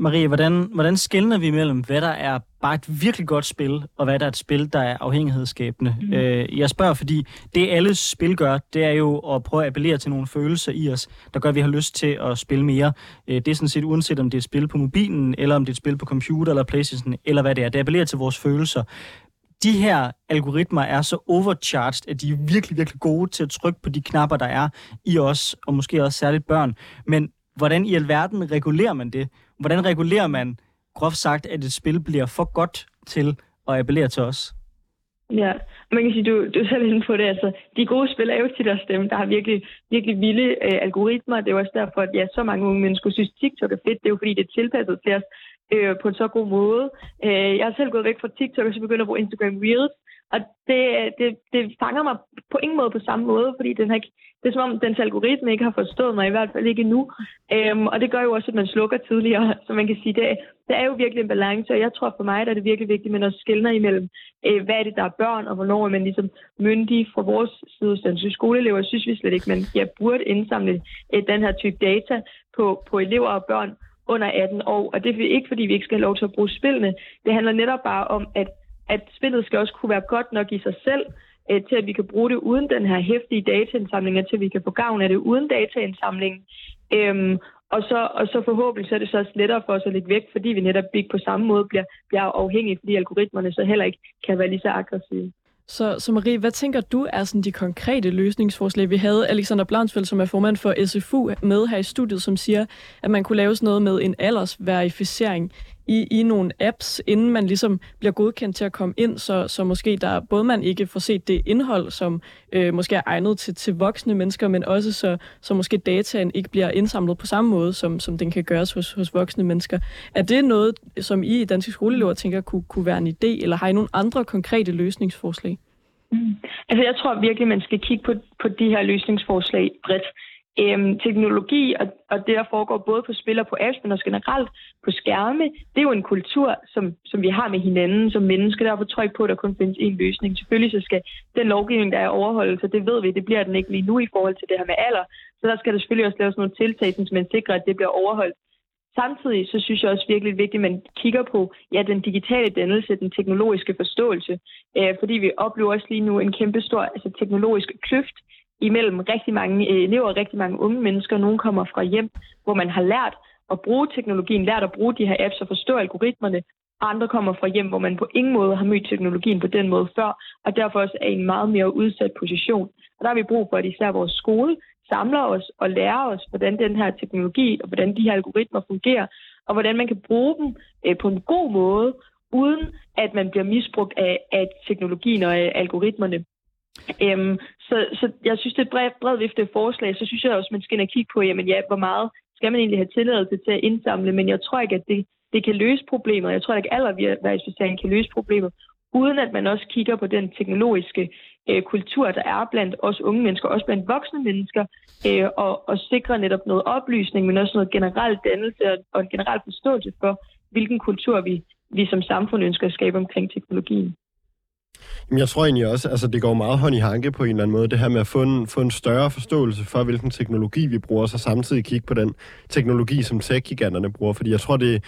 Marie, hvordan, hvordan skældner vi mellem, hvad der er bare et virkelig godt spil, og hvad der er et spil, der er afhængighedsskabende? Mm. Øh, jeg spørger, fordi det alle spil gør, det er jo at prøve at appellere til nogle følelser i os, der gør, at vi har lyst til at spille mere. Øh, det er sådan set uanset, om det er et spil på mobilen, eller om det er et spil på computer eller Playstation, eller hvad det er. Det appellerer til vores følelser. De her algoritmer er så overcharged, at de er virkelig, virkelig gode til at trykke på de knapper, der er i os, og måske også særligt børn. Men hvordan i alverden regulerer man det? Hvordan regulerer man, groft sagt, at et spil bliver for godt til at appellere til os? Ja, man kan sige, du, du er selv inde på det. Altså, de gode spil er jo tit også dem, der har virkelig, virkelig vilde øh, algoritmer. Det er jo også derfor, at ja, så mange unge mennesker synes, TikTok er fedt. Det er jo fordi, det er tilpasset til os øh, på en så god måde. Øh, jeg har selv gået væk fra TikTok, og så begynder at bruge Instagram Reels. Og det, det, det fanger mig på ingen måde på samme måde, fordi den her, det er som om, dens algoritme ikke har forstået mig, i hvert fald ikke endnu. Øhm, og det gør jo også, at man slukker tidligere. Så man kan sige, det, det er jo virkelig en balance, og jeg tror for mig, der er det virkelig vigtigt, at man også skældner imellem, øh, hvad er det, der er børn, og hvornår er man ligesom myndig fra vores side. Så synes skoleelever synes vi slet ikke, men jeg burde indsamle øh, den her type data på, på elever og børn under 18 år. Og det er ikke, fordi vi ikke skal have lov til at bruge spillene. Det handler netop bare om, at at spillet skal også kunne være godt nok i sig selv, øh, til at vi kan bruge det uden den her hæftige dataindsamling, og til at vi kan få gavn af det uden dataindsamling. Øhm, og så, og så forhåbentlig så er det så også lettere for os at lægge væk, fordi vi netop ikke på samme måde bliver, bliver afhængige, fordi algoritmerne så heller ikke kan være lige så aggressive. Så, så Marie, hvad tænker du er sådan de konkrete løsningsforslag? Vi havde Alexander Blansfeldt, som er formand for SFU, med her i studiet, som siger, at man kunne lave sådan noget med en aldersverificering i, i nogle apps, inden man ligesom bliver godkendt til at komme ind, så, så måske der både man ikke får set det indhold, som øh, måske er egnet til, til voksne mennesker, men også så, så måske dataen ikke bliver indsamlet på samme måde, som, som den kan gøres hos, hos voksne mennesker. Er det noget, som I i Danske Skoleelever tænker kunne, kunne være en idé, eller har I nogle andre konkrete løsningsforslag? Mm. Altså jeg tror virkelig, man skal kigge på, på de her løsningsforslag bredt. Øhm, teknologi og, og det, der foregår både på spil og på apps, men også generelt på skærme, det er jo en kultur, som, som vi har med hinanden som mennesker. Derfor tror jeg ikke på, at der kun findes én løsning. Selvfølgelig så skal den lovgivning, der er overholdt, så det ved vi, det bliver den ikke lige nu i forhold til det her med alder. Så der skal der selvfølgelig også laves nogle tiltag, så man sikrer, at det bliver overholdt. Samtidig så synes jeg også virkelig vigtigt, at man kigger på ja, den digitale dannelse, den teknologiske forståelse, øh, fordi vi oplever også lige nu en kæmpe stor altså, teknologisk kløft imellem rigtig mange øh, elever og rigtig mange unge mennesker. Nogle kommer fra hjem, hvor man har lært at bruge teknologien, lært at bruge de her apps og forstå algoritmerne. Andre kommer fra hjem, hvor man på ingen måde har mødt teknologien på den måde før, og derfor også er i en meget mere udsat position. Og der har vi brug for, at især vores skole samler os og lærer os, hvordan den her teknologi og hvordan de her algoritmer fungerer, og hvordan man kan bruge dem øh, på en god måde, uden at man bliver misbrugt af, af teknologien og af algoritmerne. Øhm, så, så jeg synes, det er et bredt, bredt vifte forslag. Så synes jeg også, man skal ind og kigge på, jamen ja, hvor meget skal man egentlig have tilladelse til at indsamle, men jeg tror ikke, at det, det kan løse problemet. Jeg tror ikke, at alderverificering kan løse problemet, uden at man også kigger på den teknologiske øh, kultur, der er blandt os unge mennesker, også blandt voksne mennesker, øh, og, og sikre netop noget oplysning, men også noget generelt dannelse og, og en generel forståelse for, hvilken kultur vi, vi som samfund ønsker at skabe omkring teknologien. Jamen, jeg tror egentlig også, altså det går meget hånd i hanke på en eller anden måde, det her med at få en, få en større forståelse for, hvilken teknologi vi bruger, så samtidig kigge på den teknologi, som tech-giganterne bruger, fordi jeg tror, det,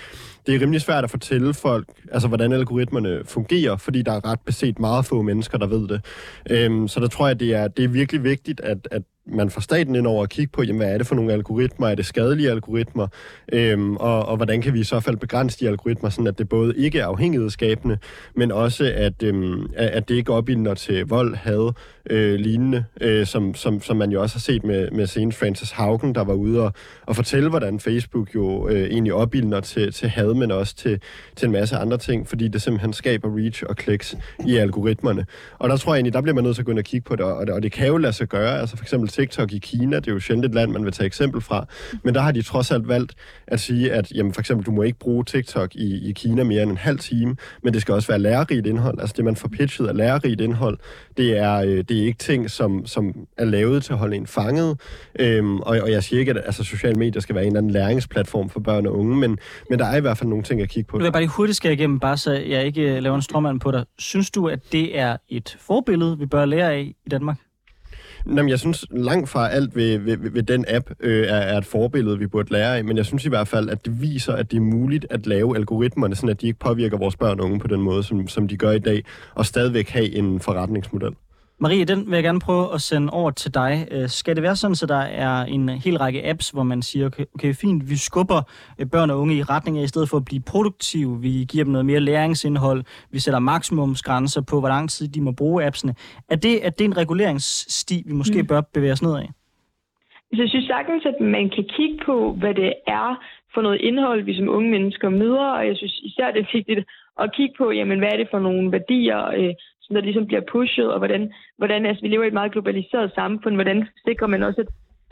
det er rimelig svært at fortælle folk, altså hvordan algoritmerne fungerer, fordi der er ret beset meget få mennesker, der ved det. Øhm, så der tror jeg, det er, det er virkelig vigtigt, at, at man fra staten ind over at kigge på, jamen, hvad er det for nogle algoritmer? Er det skadelige algoritmer? Øhm, og, og hvordan kan vi i så fald begrænse de algoritmer, sådan at det både ikke er afhængighedsskabende, men også at, øhm, at det ikke opildner til vold, had øh, lignende, øh, som, som, som man jo også har set med, med senest Francis Haugen, der var ude og, og fortælle, hvordan Facebook jo øh, egentlig opildner til, til had, men også til, til en masse andre ting, fordi det simpelthen skaber reach og kliks i algoritmerne. Og der tror jeg egentlig, der bliver man nødt til at gå ind og kigge på det, og og det kan jo lade sig gøre. Altså for eksempel TikTok i Kina, det er jo sjældent et land, man vil tage eksempel fra, men der har de trods alt valgt at sige, at jamen, for eksempel, du må ikke bruge TikTok i, i Kina mere end en halv time, men det skal også være lærerigt indhold. Altså det, man får pitchet af lærerigt indhold, det er, øh, det er ikke ting, som, som er lavet til at holde en fanget. Øhm, og, og jeg siger ikke, at altså, sociale medier skal være en eller anden læringsplatform for børn og unge, men, men der er i hvert fald nogle ting at kigge på. Nu vil bare lige hurtigt skære igennem, bare så jeg ikke øh, laver en strømmand på dig. Synes du, at det er et forbillede, vi bør lære af i Danmark? Jamen, jeg synes langt fra alt ved, ved, ved den app øh, er, er et forbillede, vi burde lære af, men jeg synes i hvert fald, at det viser, at det er muligt at lave algoritmerne, sådan at de ikke påvirker vores børn og unge på den måde, som, som de gør i dag, og stadigvæk have en forretningsmodel. Marie, den vil jeg gerne prøve at sende over til dig. Øh, skal det være sådan, så der er en hel række apps, hvor man siger, okay, okay fint, vi skubber øh, børn og unge i retning af, i stedet for at blive produktive, vi giver dem noget mere læringsindhold, vi sætter maksimumsgrænser på, hvor lang tid de må bruge appsene. Er det, er det en reguleringssti, vi måske mm. bør bevæge os ned af? Jeg synes sagtens, at man kan kigge på, hvad det er for noget indhold, vi som unge mennesker møder, og jeg synes især, det er vigtigt at kigge på, jamen, hvad er det for nogle værdier, øh, der ligesom bliver pushet, og hvordan, hvordan altså, vi lever i et meget globaliseret samfund, hvordan sikrer man også, at,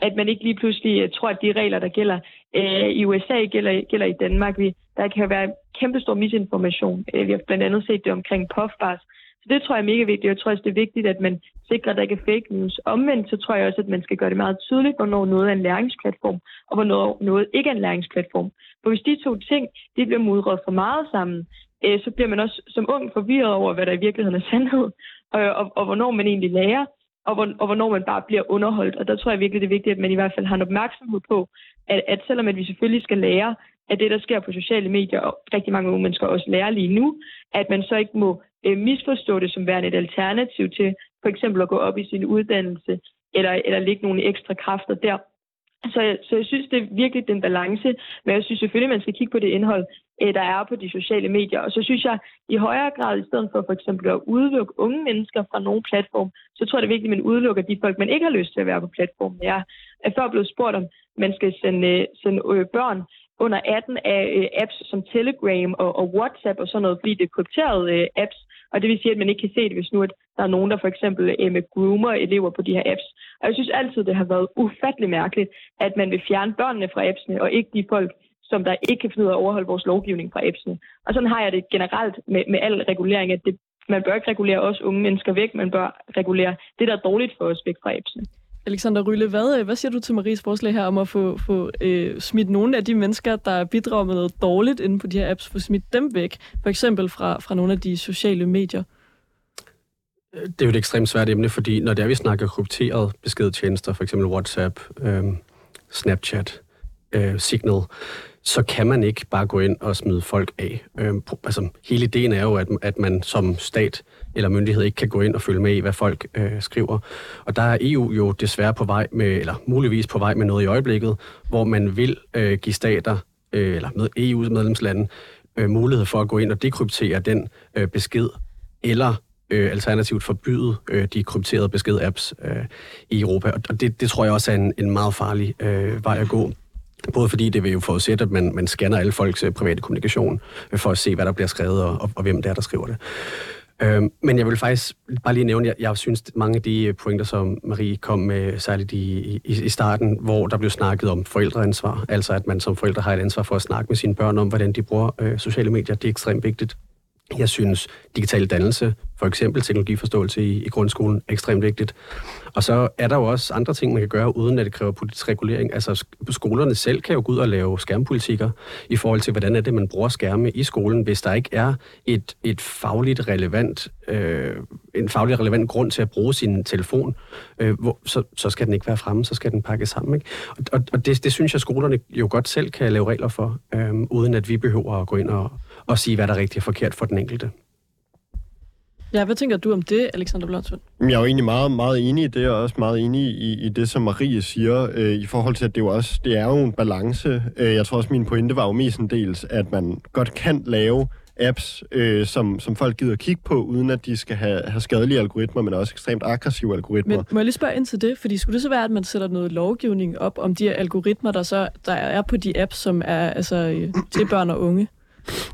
at man ikke lige pludselig uh, tror, at de regler, der gælder øh, i USA, gælder, gælder i Danmark. Vi, der kan være kæmpestor misinformation. Øh, vi har blandt andet set det omkring puffbars. Så det tror jeg er mega vigtigt. Jeg tror også, det er vigtigt, at man sikrer, at der ikke er fake news. Omvendt så tror jeg også, at man skal gøre det meget tydeligt, hvornår noget er en læringsplatform, og hvornår noget ikke er en læringsplatform. For hvis de to ting, de bliver mudret for meget sammen, øh, så bliver man også som ung forvirret over, hvad der i virkeligheden er sandhed, og, og, og hvornår man egentlig lærer, og, hvor, og hvornår man bare bliver underholdt. Og der tror jeg virkelig, det er vigtigt, at man i hvert fald har en opmærksomhed på, at, at selvom at vi selvfølgelig skal lære af det, der sker på sociale medier, og rigtig mange unge mennesker også lærer lige nu, at man så ikke må øh, misforstå det som værende et alternativ til for eksempel at gå op i sin uddannelse, eller, eller lægge nogle ekstra kræfter der. Så, så jeg synes, det er virkelig den balance, men jeg synes selvfølgelig, man skal kigge på det indhold, øh, der er på de sociale medier. Og så synes jeg, i højere grad, i stedet for for eksempel at udelukke unge mennesker fra nogle platform, så tror jeg, det er vigtigt, at man udelukker de folk, man ikke har lyst til at være på platformen. Jeg er før blevet spurgt om, man skal sende, øh, sende øh, børn under 18 af øh, apps som Telegram og, og WhatsApp og sådan noget, fordi det er krypterede øh, apps, og det vil sige, at man ikke kan se det, hvis nu at der er nogen, der for eksempel øh, med groomer elever på de her apps. Og jeg synes altid, det har været ufattelig mærkeligt, at man vil fjerne børnene fra appsene, og ikke de folk, som der ikke kan finde ud af at overholde vores lovgivning fra appsene. Og sådan har jeg det generelt med, med al regulering, at det, man bør ikke regulere os unge mennesker væk, man bør regulere det, der er dårligt for os væk fra appsene. Alexander Rylle, hvad, hvad siger du til Maries forslag her om at få, få øh, smidt nogle af de mennesker, der bidrager med noget dårligt inde på de her apps, få smidt dem væk, for eksempel fra, fra nogle af de sociale medier? Det er jo et ekstremt svært emne, fordi når det er, vi snakker krypterede beskedtjenester, for eksempel WhatsApp, øh, Snapchat, øh, Signal, så kan man ikke bare gå ind og smide folk af. Øh, altså, hele ideen er jo, at, at man som stat eller myndighed ikke kan gå ind og følge med i, hvad folk øh, skriver. Og der er EU jo desværre på vej med, eller muligvis på vej med noget i øjeblikket, hvor man vil øh, give stater, øh, eller med EU's medlemslande, øh, mulighed for at gå ind og dekryptere den øh, besked, eller øh, alternativt forbyde øh, de krypterede besked-apps øh, i Europa. Og det, det tror jeg også er en, en meget farlig øh, vej at gå. Både fordi det vil jo forudsætte, at man, man scanner alle folks øh, private kommunikation øh, for at se, hvad der bliver skrevet og, og, og hvem det er, der skriver det. Øh, men jeg vil faktisk bare lige nævne, at jeg, jeg synes, at mange af de øh, pointer, som Marie kom med, særligt i, i, i starten, hvor der blev snakket om forældreansvar, altså at man som forældre har et ansvar for at snakke med sine børn om, hvordan de bruger øh, sociale medier, det er ekstremt vigtigt. Jeg synes, digital dannelse, for eksempel teknologiforståelse i, i grundskolen, er ekstremt vigtigt. Og så er der jo også andre ting, man kan gøre, uden at det kræver politisk regulering. Altså skolerne selv kan jo gå ud og lave skærmpolitikker i forhold til, hvordan er det, man bruger skærme i skolen, hvis der ikke er et, et fagligt relevant, øh, en fagligt relevant grund til at bruge sin telefon, øh, hvor, så, så skal den ikke være fremme, så skal den pakkes sammen. Ikke? Og, og, og det, det synes jeg, skolerne jo godt selv kan lave regler for, øh, uden at vi behøver at gå ind og, og sige, hvad der er rigtigt og forkert for den enkelte. Ja, hvad tænker du om det, Alexander Blonsund? Jeg er jo egentlig meget, meget enig i det, og også meget enig i, i det, som Marie siger, øh, i forhold til, at det, jo også, det er jo en balance. Øh, jeg tror også, min pointe var jo mest en dels, at man godt kan lave apps, øh, som, som folk gider kigge på, uden at de skal have, have skadelige algoritmer, men også ekstremt aggressive algoritmer. Men må jeg lige spørge ind til det? Fordi skulle det så være, at man sætter noget lovgivning op om de her algoritmer, der så der er på de apps, som er altså, øh, til børn og unge?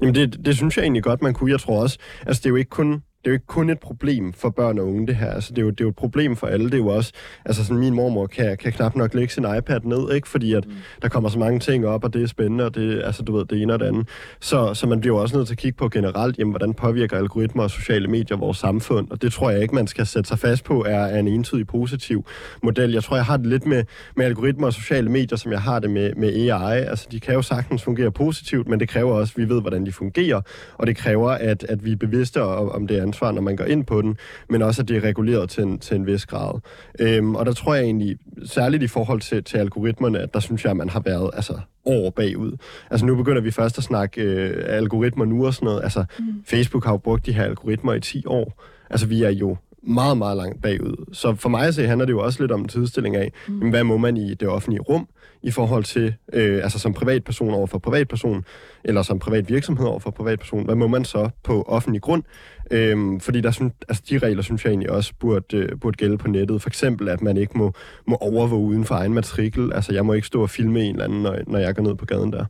Jamen det, det synes jeg egentlig godt, man kunne. Jeg tror også, altså det er jo ikke kun det er jo ikke kun et problem for børn og unge, det her. Altså, det, er jo, det er jo et problem for alle. Det er jo også, altså sådan min mormor kan, kan knap nok lægge sin iPad ned, ikke? Fordi at mm. der kommer så mange ting op, og det er spændende, og det, altså, du ved, det ene og det andet. Så, så man bliver jo også nødt til at kigge på generelt, jamen, hvordan påvirker algoritmer og sociale medier vores samfund, og det tror jeg ikke, man skal sætte sig fast på, er, er en entydig positiv model. Jeg tror, jeg har det lidt med, med algoritmer og sociale medier, som jeg har det med, med AI. Altså, de kan jo sagtens fungere positivt, men det kræver også, at vi ved, hvordan de fungerer, og det kræver, at, at vi er bevidste om, om det ansvar, når man går ind på den, men også at det er reguleret til en, til en vis grad. Øhm, og der tror jeg egentlig, særligt i forhold til, til algoritmerne, at der synes jeg, at man har været altså, over bagud. Altså nu begynder vi først at snakke øh, algoritmer nu og sådan noget. Altså mm. Facebook har jo brugt de her algoritmer i 10 år. Altså vi er jo meget, meget langt bagud. Så for mig så handler det jo også lidt om en tidstilling af, mm. hvad må man i det offentlige rum i forhold til, øh, altså som privatperson over for privatperson, eller som privat virksomhed over for privatperson, hvad må man så på offentlig grund? Øhm, fordi der synes, altså de regler, synes jeg egentlig også burde, øh, burde gælde på nettet. For eksempel, at man ikke må, må overvåge uden for egen matrikel. Altså, jeg må ikke stå og filme en eller anden, når, når jeg går ned på gaden der.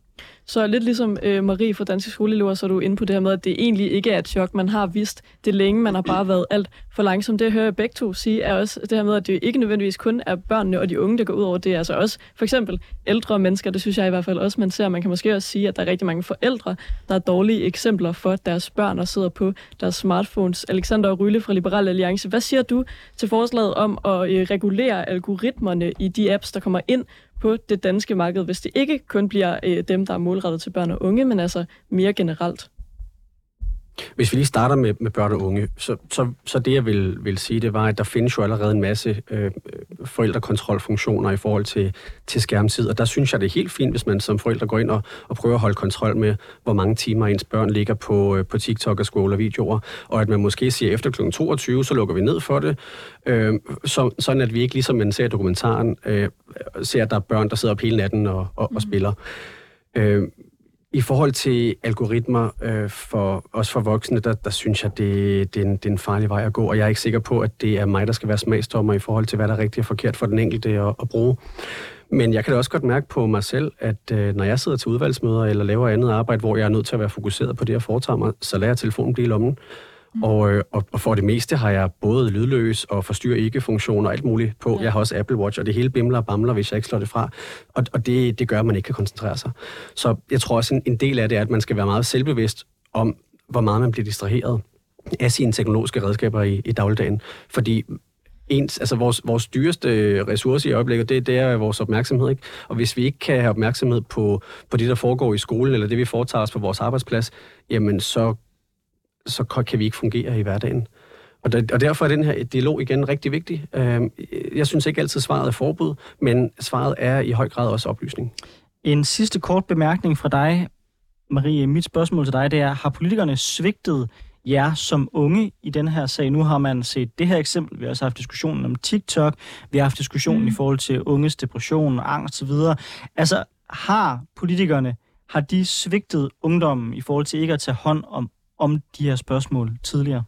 Så lidt ligesom øh, Marie fra Danske Skoleelever, så er du inde på det her med, at det egentlig ikke er et chok. Man har vidst det længe, man har bare været alt for langsomt. Det hører jeg begge to sige, er også det her med, at det ikke nødvendigvis kun er børnene og de unge, der går ud over det. Er altså også for eksempel ældre mennesker, det synes jeg i hvert fald også, man ser. Man kan måske også sige, at der er rigtig mange forældre, der er dårlige eksempler for deres børn og sidder på deres smartphones. Alexander Rylle fra Liberal Alliance, hvad siger du til forslaget om at øh, regulere algoritmerne i de apps, der kommer ind på det danske marked, hvis det ikke kun bliver øh, dem, der er målrettet til børn og unge, men altså mere generelt? Hvis vi lige starter med, med børn og unge, så, så, så det jeg vil, vil sige, det var, at der findes jo allerede en masse øh, forældrekontrolfunktioner i forhold til, til skærmtid, og der synes jeg, det er helt fint, hvis man som forældre går ind og, og prøver at holde kontrol med, hvor mange timer ens børn ligger på, øh, på TikTok og og videoer, og at man måske siger, efter kl. 22, så lukker vi ned for det, øh, så, sådan at vi ikke, ligesom man ser i dokumentaren, øh, ser, at der er børn, der sidder op hele natten og, og, og spiller. Øh, i forhold til algoritmer, øh, for, også for voksne, der, der synes jeg, det, det, er en, det er en farlig vej at gå, og jeg er ikke sikker på, at det er mig, der skal være smagsdommer i forhold til, hvad der er rigtigt og forkert for den enkelte at, at bruge. Men jeg kan da også godt mærke på mig selv, at øh, når jeg sidder til udvalgsmøder eller laver andet arbejde, hvor jeg er nødt til at være fokuseret på det, jeg foretager mig, så lader jeg telefonen blive i lommen. Mm. Og, øh, og, og for det meste har jeg både lydløs og forstyrrer ikke-funktioner og alt muligt på. Ja. Jeg har også Apple Watch, og det hele bimler og bamler, hvis jeg ikke slår det fra. Og, og det, det gør, at man ikke kan koncentrere sig. Så jeg tror også, en, en del af det er, at man skal være meget selvbevidst om, hvor meget man bliver distraheret af sine teknologiske redskaber i, i dagligdagen. Fordi ens, altså vores, vores dyreste ressource i øjeblikket, det, det er vores opmærksomhed. Ikke? Og hvis vi ikke kan have opmærksomhed på, på det, der foregår i skolen, eller det, vi foretager os på vores arbejdsplads, jamen så så kan vi ikke fungere i hverdagen. Og, der, og derfor er den her dialog igen rigtig vigtig. Øhm, jeg synes ikke altid svaret er forbud, men svaret er i høj grad også oplysning. En sidste kort bemærkning fra dig, Marie. Mit spørgsmål til dig, det er, har politikerne svigtet jer som unge i den her sag? Nu har man set det her eksempel. Vi har også haft diskussionen om TikTok. Vi har haft diskussionen mm. i forhold til unges depression, angst osv. Altså, har politikerne, har de svigtet ungdommen i forhold til ikke at tage hånd om om de her spørgsmål tidligere?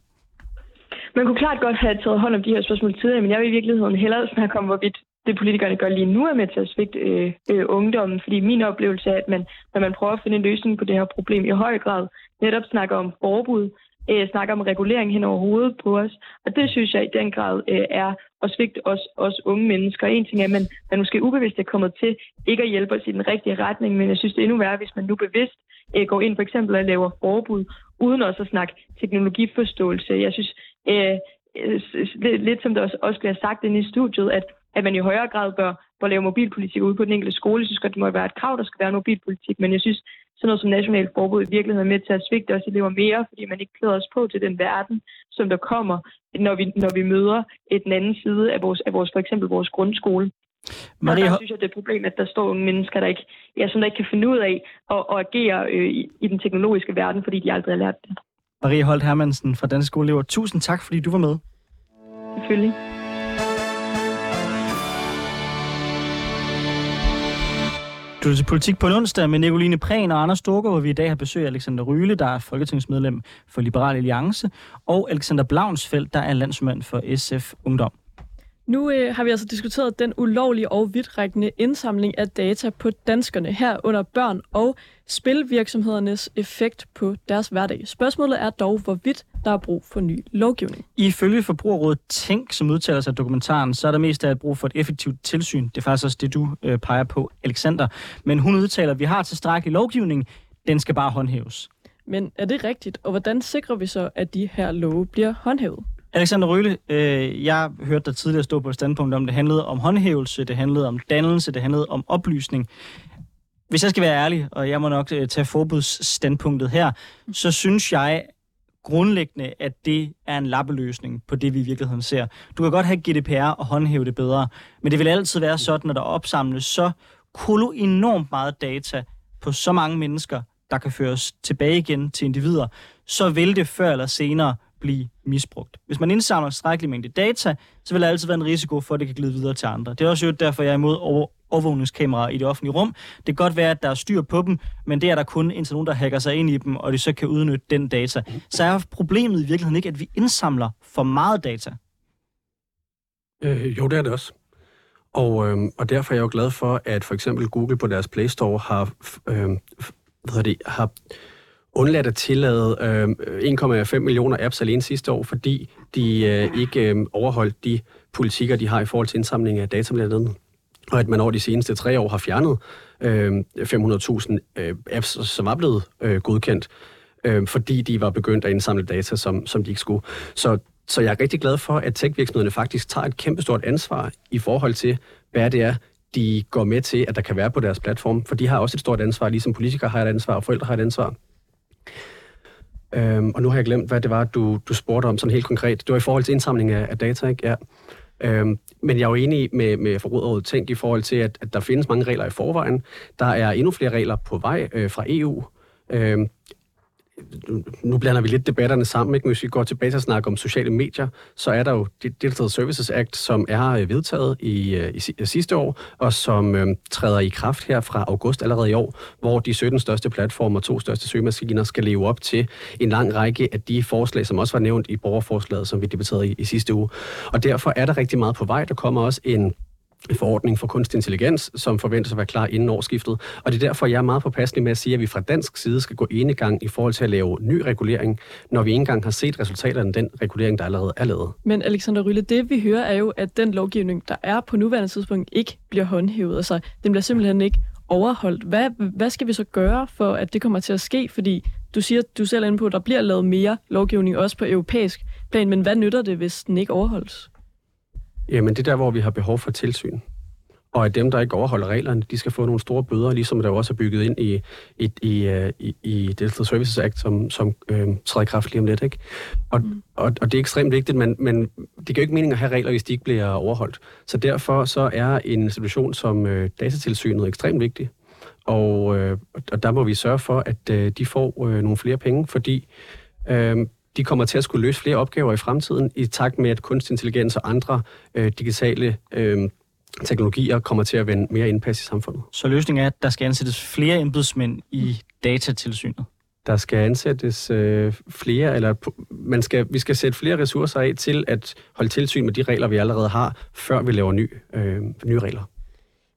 Man kunne klart godt have taget hånd om de her spørgsmål tidligere, men jeg vil i virkeligheden hellere snakke om, hvorvidt det politikerne gør lige nu er med til at svigte øh, øh, ungdommen. Fordi min oplevelse er, at man, når man prøver at finde en løsning på det her problem, i høj grad netop snakker om forbud, øh, snakker om regulering hen over hovedet på os. Og det synes jeg i den grad øh, er at svigte os, os unge mennesker. En ting er, at man, man måske ubevidst er kommet til ikke at hjælpe os i den rigtige retning, men jeg synes, det er endnu værre, hvis man nu bevidst øh, går ind for eksempel og laver forbud, uden også at snakke teknologiforståelse. Jeg synes, øh, øh lidt, lidt som der også, også bliver sagt inde i studiet, at, at man i højere grad bør, bør lave mobilpolitik ude på den enkelte skole. Jeg synes godt, det må være et krav, der skal være mobilpolitik, men jeg synes, sådan noget som nationalt forbud i virkeligheden er med til at svigte os elever mere, fordi man ikke klæder os på til den verden, som der kommer, når vi, når vi møder et den anden side af vores, af vores, for eksempel vores grundskole. Maria... Og der synes jeg, det er et problem, at der står nogle mennesker, der ikke, ja, som der ikke kan finde ud af at, at agere øh, i, i den teknologiske verden, fordi de aldrig har lært det. Marie Holt Hermansen fra Dansk Skoleelever, tusind tak, fordi du var med. Selvfølgelig. Lytter til Politik på en onsdag med Nicoline Prehn og Anders Storgård, hvor vi i dag har besøg af Alexander Ryle, der er folketingsmedlem for Liberal Alliance, og Alexander Blaunsfeldt, der er landsmand for SF Ungdom. Nu øh, har vi altså diskuteret den ulovlige og vidtrækkende indsamling af data på danskerne her under børn og spilvirksomhedernes effekt på deres hverdag. Spørgsmålet er dog, hvorvidt der er brug for ny lovgivning. Ifølge Forbrugerrådet Tænk, som udtaler sig af dokumentaren, så er der mest af et brug for et effektivt tilsyn. Det er faktisk også det, du øh, peger på, Alexander. Men hun udtaler, at vi har tilstrækkelig lovgivning, den skal bare håndhæves. Men er det rigtigt, og hvordan sikrer vi så, at de her love bliver håndhævet? Alexander Røhle, øh, jeg hørte dig tidligere stå på et standpunkt om, det handlede om håndhævelse, det handlede om dannelse, det handlede om oplysning. Hvis jeg skal være ærlig, og jeg må nok øh, tage forbudsstandpunktet her, så synes jeg grundlæggende, at det er en lappeløsning på det, vi i virkeligheden ser. Du kan godt have GDPR og håndhæve det bedre, men det vil altid være sådan, at der opsamles så kolo enormt meget data på så mange mennesker, der kan føres tilbage igen til individer, så vil det før eller senere blive misbrugt. Hvis man indsamler strækkelig mængde data, så vil der altid være en risiko for, at det kan glide videre til andre. Det er også derfor, jeg er imod over overvågningskameraer i det offentlige rum. Det kan godt være, at der er styr på dem, men det er der kun indtil nogen, der hacker sig ind i dem, og de så kan udnytte den data. Så er problemet i virkeligheden ikke, at vi indsamler for meget data. Øh, jo, det er det også. Og, øh, og derfor er jeg jo glad for, at for eksempel Google på deres Play Store har, øh, hvad det, har undladt at tillade øh, 1,5 millioner apps alene sidste år, fordi de øh, ikke øh, overholdt de politikker, de har i forhold til indsamling af data blandt andet. Og at man over de seneste tre år har fjernet øh, 500.000 øh, apps, som var blevet øh, godkendt, øh, fordi de var begyndt at indsamle data, som, som de ikke skulle. Så, så jeg er rigtig glad for, at tech-virksomhederne faktisk tager et kæmpestort ansvar i forhold til, hvad det er, de går med til, at der kan være på deres platform. For de har også et stort ansvar, ligesom politikere har et ansvar, og forældre har et ansvar. Øhm, og nu har jeg glemt, hvad det var, du, du spurgte om sådan helt konkret. Det var i forhold til indsamling af, af data, ikke? Ja. Øhm, men jeg er jo enig med, med Forbrugerrådet Tænk i forhold til, at, at der findes mange regler i forvejen. Der er endnu flere regler på vej øh, fra EU. Øhm, nu blander vi lidt debatterne sammen, ikke? Men hvis vi går tilbage til at snakke om sociale medier, så er der jo Digital Services Act, som er øh, vedtaget i, øh, i, i øh, sidste år, og som øh, træder i kraft her fra august allerede i år, hvor de 17 største platformer og to største søgemaskiner skal leve op til en lang række af de forslag, som også var nævnt i borgerforslaget, som vi debatterede i, i sidste uge. Og derfor er der rigtig meget på vej. Der kommer også en forordning for kunstig intelligens, som forventes at være klar inden årsskiftet. Og det er derfor, jeg er meget påpasselig med at sige, at vi fra dansk side skal gå ene gang i forhold til at lave ny regulering, når vi ikke engang har set resultaterne af den regulering, der allerede er lavet. Men Alexander Rylle, det vi hører er jo, at den lovgivning, der er på nuværende tidspunkt, ikke bliver håndhævet. Altså, den bliver simpelthen ikke overholdt. Hvad, hvad skal vi så gøre for, at det kommer til at ske? Fordi du siger, du selv er inde på, at der bliver lavet mere lovgivning også på europæisk plan, men hvad nytter det, hvis den ikke overholdes? Jamen, det er der, hvor vi har behov for tilsyn. Og at dem, der ikke overholder reglerne, de skal få nogle store bøder, ligesom der også er bygget ind i, i, i, øh, i, i Digital Services Act, som, som øh, træder i kraft lige om lidt. Ikke? Og, mm. og, og det er ekstremt vigtigt, men, men det giver ikke mening at have regler, hvis de ikke bliver overholdt. Så derfor så er en institution som øh, datatilsynet ekstremt vigtig. Og, øh, og der må vi sørge for, at øh, de får øh, nogle flere penge, fordi øh, de kommer til at skulle løse flere opgaver i fremtiden, i takt med, at kunstig intelligens og andre øh, digitale øh, teknologier kommer til at vende mere indpas i samfundet. Så løsningen er, at der skal ansættes flere embedsmænd i datatilsynet? Der skal ansættes øh, flere, eller man skal, vi skal sætte flere ressourcer af til at holde tilsyn med de regler, vi allerede har, før vi laver ny, øh, nye regler.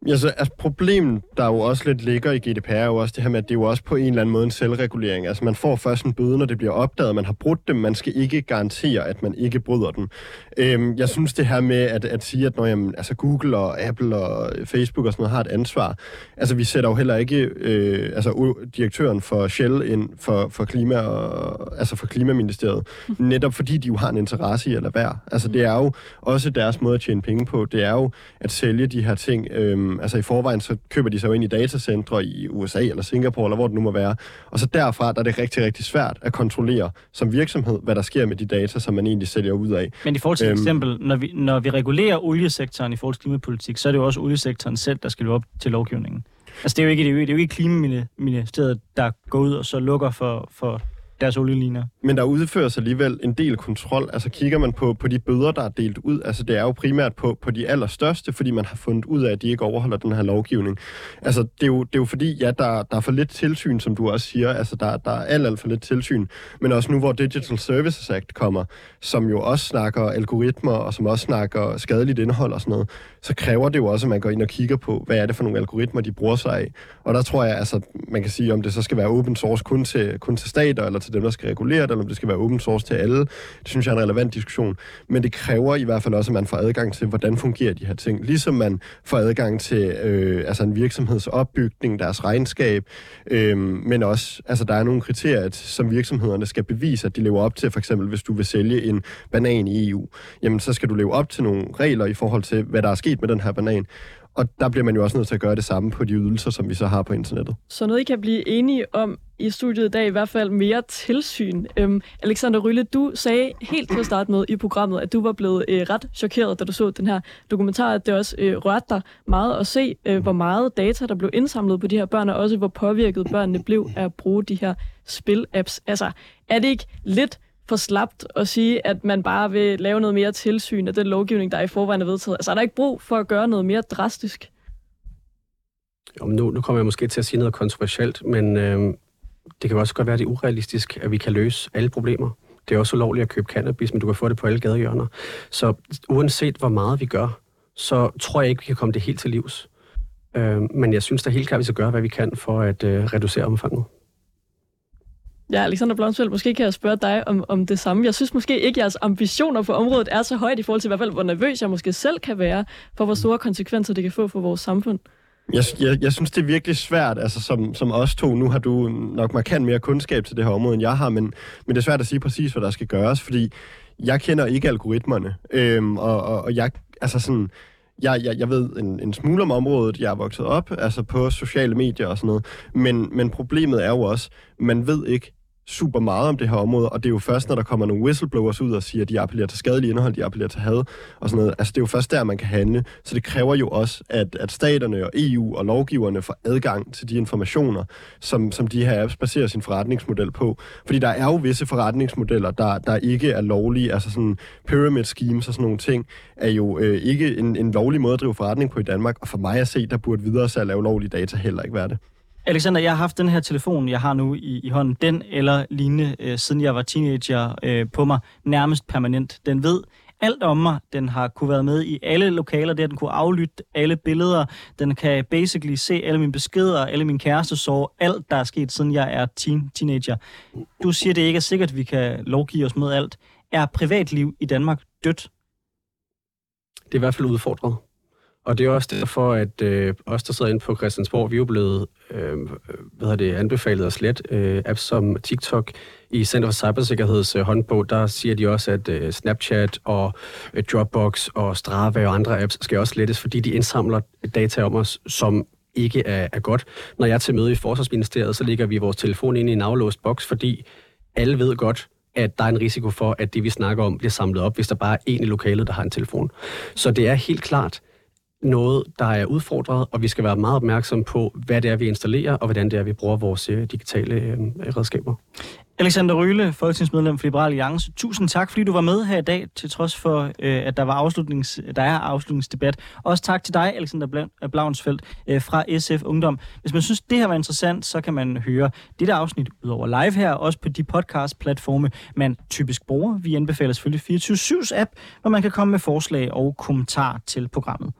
Ja, så altså, problemet, der jo også lidt ligger i GDPR, er jo også det her med, at det er jo også på en eller anden måde en selvregulering. Altså, man får først en bøde, når det bliver opdaget, man har brudt dem. Man skal ikke garantere, at man ikke bryder dem. Øhm, jeg synes, det her med at, at sige, at når jamen, altså Google og Apple og Facebook og sådan noget har et ansvar. Altså, vi sætter jo heller ikke øh, altså, direktøren for Shell ind for, for, klima og, altså for Klimaministeriet, netop fordi de jo har en interesse i at lade være. Altså, det er jo også deres måde at tjene penge på. Det er jo at sælge de her ting. Øh, Øhm, altså i forvejen, så køber de sig jo ind i datacentre i USA eller Singapore, eller hvor det nu må være. Og så derfra, der er det rigtig, rigtig svært at kontrollere som virksomhed, hvad der sker med de data, som man egentlig sælger ud af. Men i forhold til øhm, eksempel, når vi, når vi regulerer oliesektoren i forhold til klimapolitik, så er det jo også oliesektoren selv, der skal løbe op til lovgivningen. Altså det er jo ikke, det er jo, det er jo ikke Klimaministeriet, der går ud og så lukker for, for deres olieliner. Men der udføres alligevel en del kontrol. Altså kigger man på, på de bøder, der er delt ud, altså det er jo primært på, på de allerstørste, fordi man har fundet ud af, at de ikke overholder den her lovgivning. Altså det er jo, det er jo fordi, ja, der, der er for lidt tilsyn, som du også siger. Altså der, der er alt, alt for lidt tilsyn. Men også nu, hvor Digital Services Act kommer, som jo også snakker algoritmer, og som også snakker skadeligt indhold og sådan noget, så kræver det jo også, at man går ind og kigger på, hvad er det for nogle algoritmer, de bruger sig af. Og der tror jeg, altså, man kan sige, om det så skal være open source kun til, kun til stater, eller til dem, der skal regulere det, eller om det skal være open source til alle. Det synes jeg er en relevant diskussion. Men det kræver i hvert fald også, at man får adgang til, hvordan fungerer de her ting. Ligesom man får adgang til øh, altså en virksomheds opbygning, deres regnskab, øh, men også, altså der er nogle kriterier, som virksomhederne skal bevise, at de lever op til. For eksempel, hvis du vil sælge en banan i EU, jamen så skal du leve op til nogle regler i forhold til, hvad der er sket med den her banan. Og der bliver man jo også nødt til at gøre det samme på de ydelser, som vi så har på internettet. Så noget, I kan blive enige om i studiet i dag, i hvert fald mere tilsyn. Øhm, Alexander Rylle, du sagde helt til at starte med i programmet, at du var blevet øh, ret chokeret, da du så den her dokumentar, at det også øh, rørte dig meget at se, øh, hvor meget data, der blev indsamlet på de her børn, og også hvor påvirket børnene blev af at bruge de her spil-apps. Altså, er det ikke lidt for slapt at sige, at man bare vil lave noget mere tilsyn af den lovgivning, der er i forvejen er vedtaget? Altså er der ikke brug for at gøre noget mere drastisk? Jo, nu, nu kommer jeg måske til at sige noget kontroversielt, men øh, det kan også godt være, at det er urealistisk, at vi kan løse alle problemer. Det er også ulovligt at købe cannabis, men du kan få det på alle gadehjørner. Så uanset hvor meget vi gør, så tror jeg ikke, vi kan komme det helt til livs. Øh, men jeg synes da helt klart, at vi skal gøre, hvad vi kan for at øh, reducere omfanget. Ja, Alexander Blomsfeldt, måske kan jeg spørge dig om, om det samme. Jeg synes måske ikke, at jeres ambitioner på området er så højt i forhold til, i hvert fald, hvor nervøs jeg måske selv kan være, for hvor store konsekvenser det kan få for vores samfund. Jeg, jeg, jeg synes, det er virkelig svært, altså som, som os to. Nu har du nok markant mere kundskab til det her område, end jeg har, men, men det er svært at sige præcis, hvad der skal gøres, fordi jeg kender ikke algoritmerne. Øhm, og, og, og jeg, altså sådan, jeg, jeg, jeg ved en, en smule om området, jeg er vokset op, altså på sociale medier og sådan noget, men, men problemet er jo også, man ved ikke, super meget om det her område, og det er jo først, når der kommer nogle whistleblowers ud og siger, at de appellerer til skadelig indhold, de appellerer til had og sådan noget. Altså, det er jo først der, man kan handle. Så det kræver jo også, at, at staterne og EU og lovgiverne får adgang til de informationer, som, som de her apps baserer sin forretningsmodel på. Fordi der er jo visse forretningsmodeller, der, der ikke er lovlige. Altså sådan pyramid schemes og sådan nogle ting, er jo øh, ikke en, en lovlig måde at drive forretning på i Danmark. Og for mig at se, der burde videre salg af ulovlige data heller ikke være det. Alexander, jeg har haft den her telefon, jeg har nu i, i hånden, den eller lignende, øh, siden jeg var teenager øh, på mig, nærmest permanent. Den ved alt om mig. Den har kunne være med i alle lokaler, der den kunne aflytte alle billeder. Den kan basically se alle mine beskeder, alle mine kærestesår, alt der er sket, siden jeg er teen, teenager. Du siger, det ikke er sikkert, at vi kan lovgive os mod alt. Er privatliv i Danmark dødt? Det er i hvert fald udfordret. Og det er også derfor, at øh, os, der sidder inde på Christiansborg, vi er jo blevet øh, hvad hedder det, anbefalet at slet øh, apps som TikTok. I Center for Cybersikkerheds øh, håndbog, der siger de også, at øh, Snapchat og øh, Dropbox og Strava og andre apps skal også slettes, fordi de indsamler data om os, som ikke er, er godt. Når jeg er til møde i Forsvarsministeriet, så ligger vi vores telefon ind i en aflåst boks, fordi alle ved godt, at der er en risiko for, at det, vi snakker om, bliver samlet op, hvis der bare er en i lokalet, der har en telefon. Så det er helt klart, noget, der er udfordret, og vi skal være meget opmærksom på, hvad det er, vi installerer, og hvordan det er, vi bruger vores øh, digitale øh, redskaber. Alexander Ryle, folketingsmedlem for Liberal Alliance. Tusind tak, fordi du var med her i dag, til trods for, øh, at der, var afslutnings, der er afslutningsdebat. Også tak til dig, Alexander Blavnsfeldt øh, fra SF Ungdom. Hvis man synes, det her var interessant, så kan man høre dette afsnit afsnit udover live her, også på de podcast-platforme, man typisk bruger. Vi anbefaler selvfølgelig 24-7's app, hvor man kan komme med forslag og kommentar til programmet.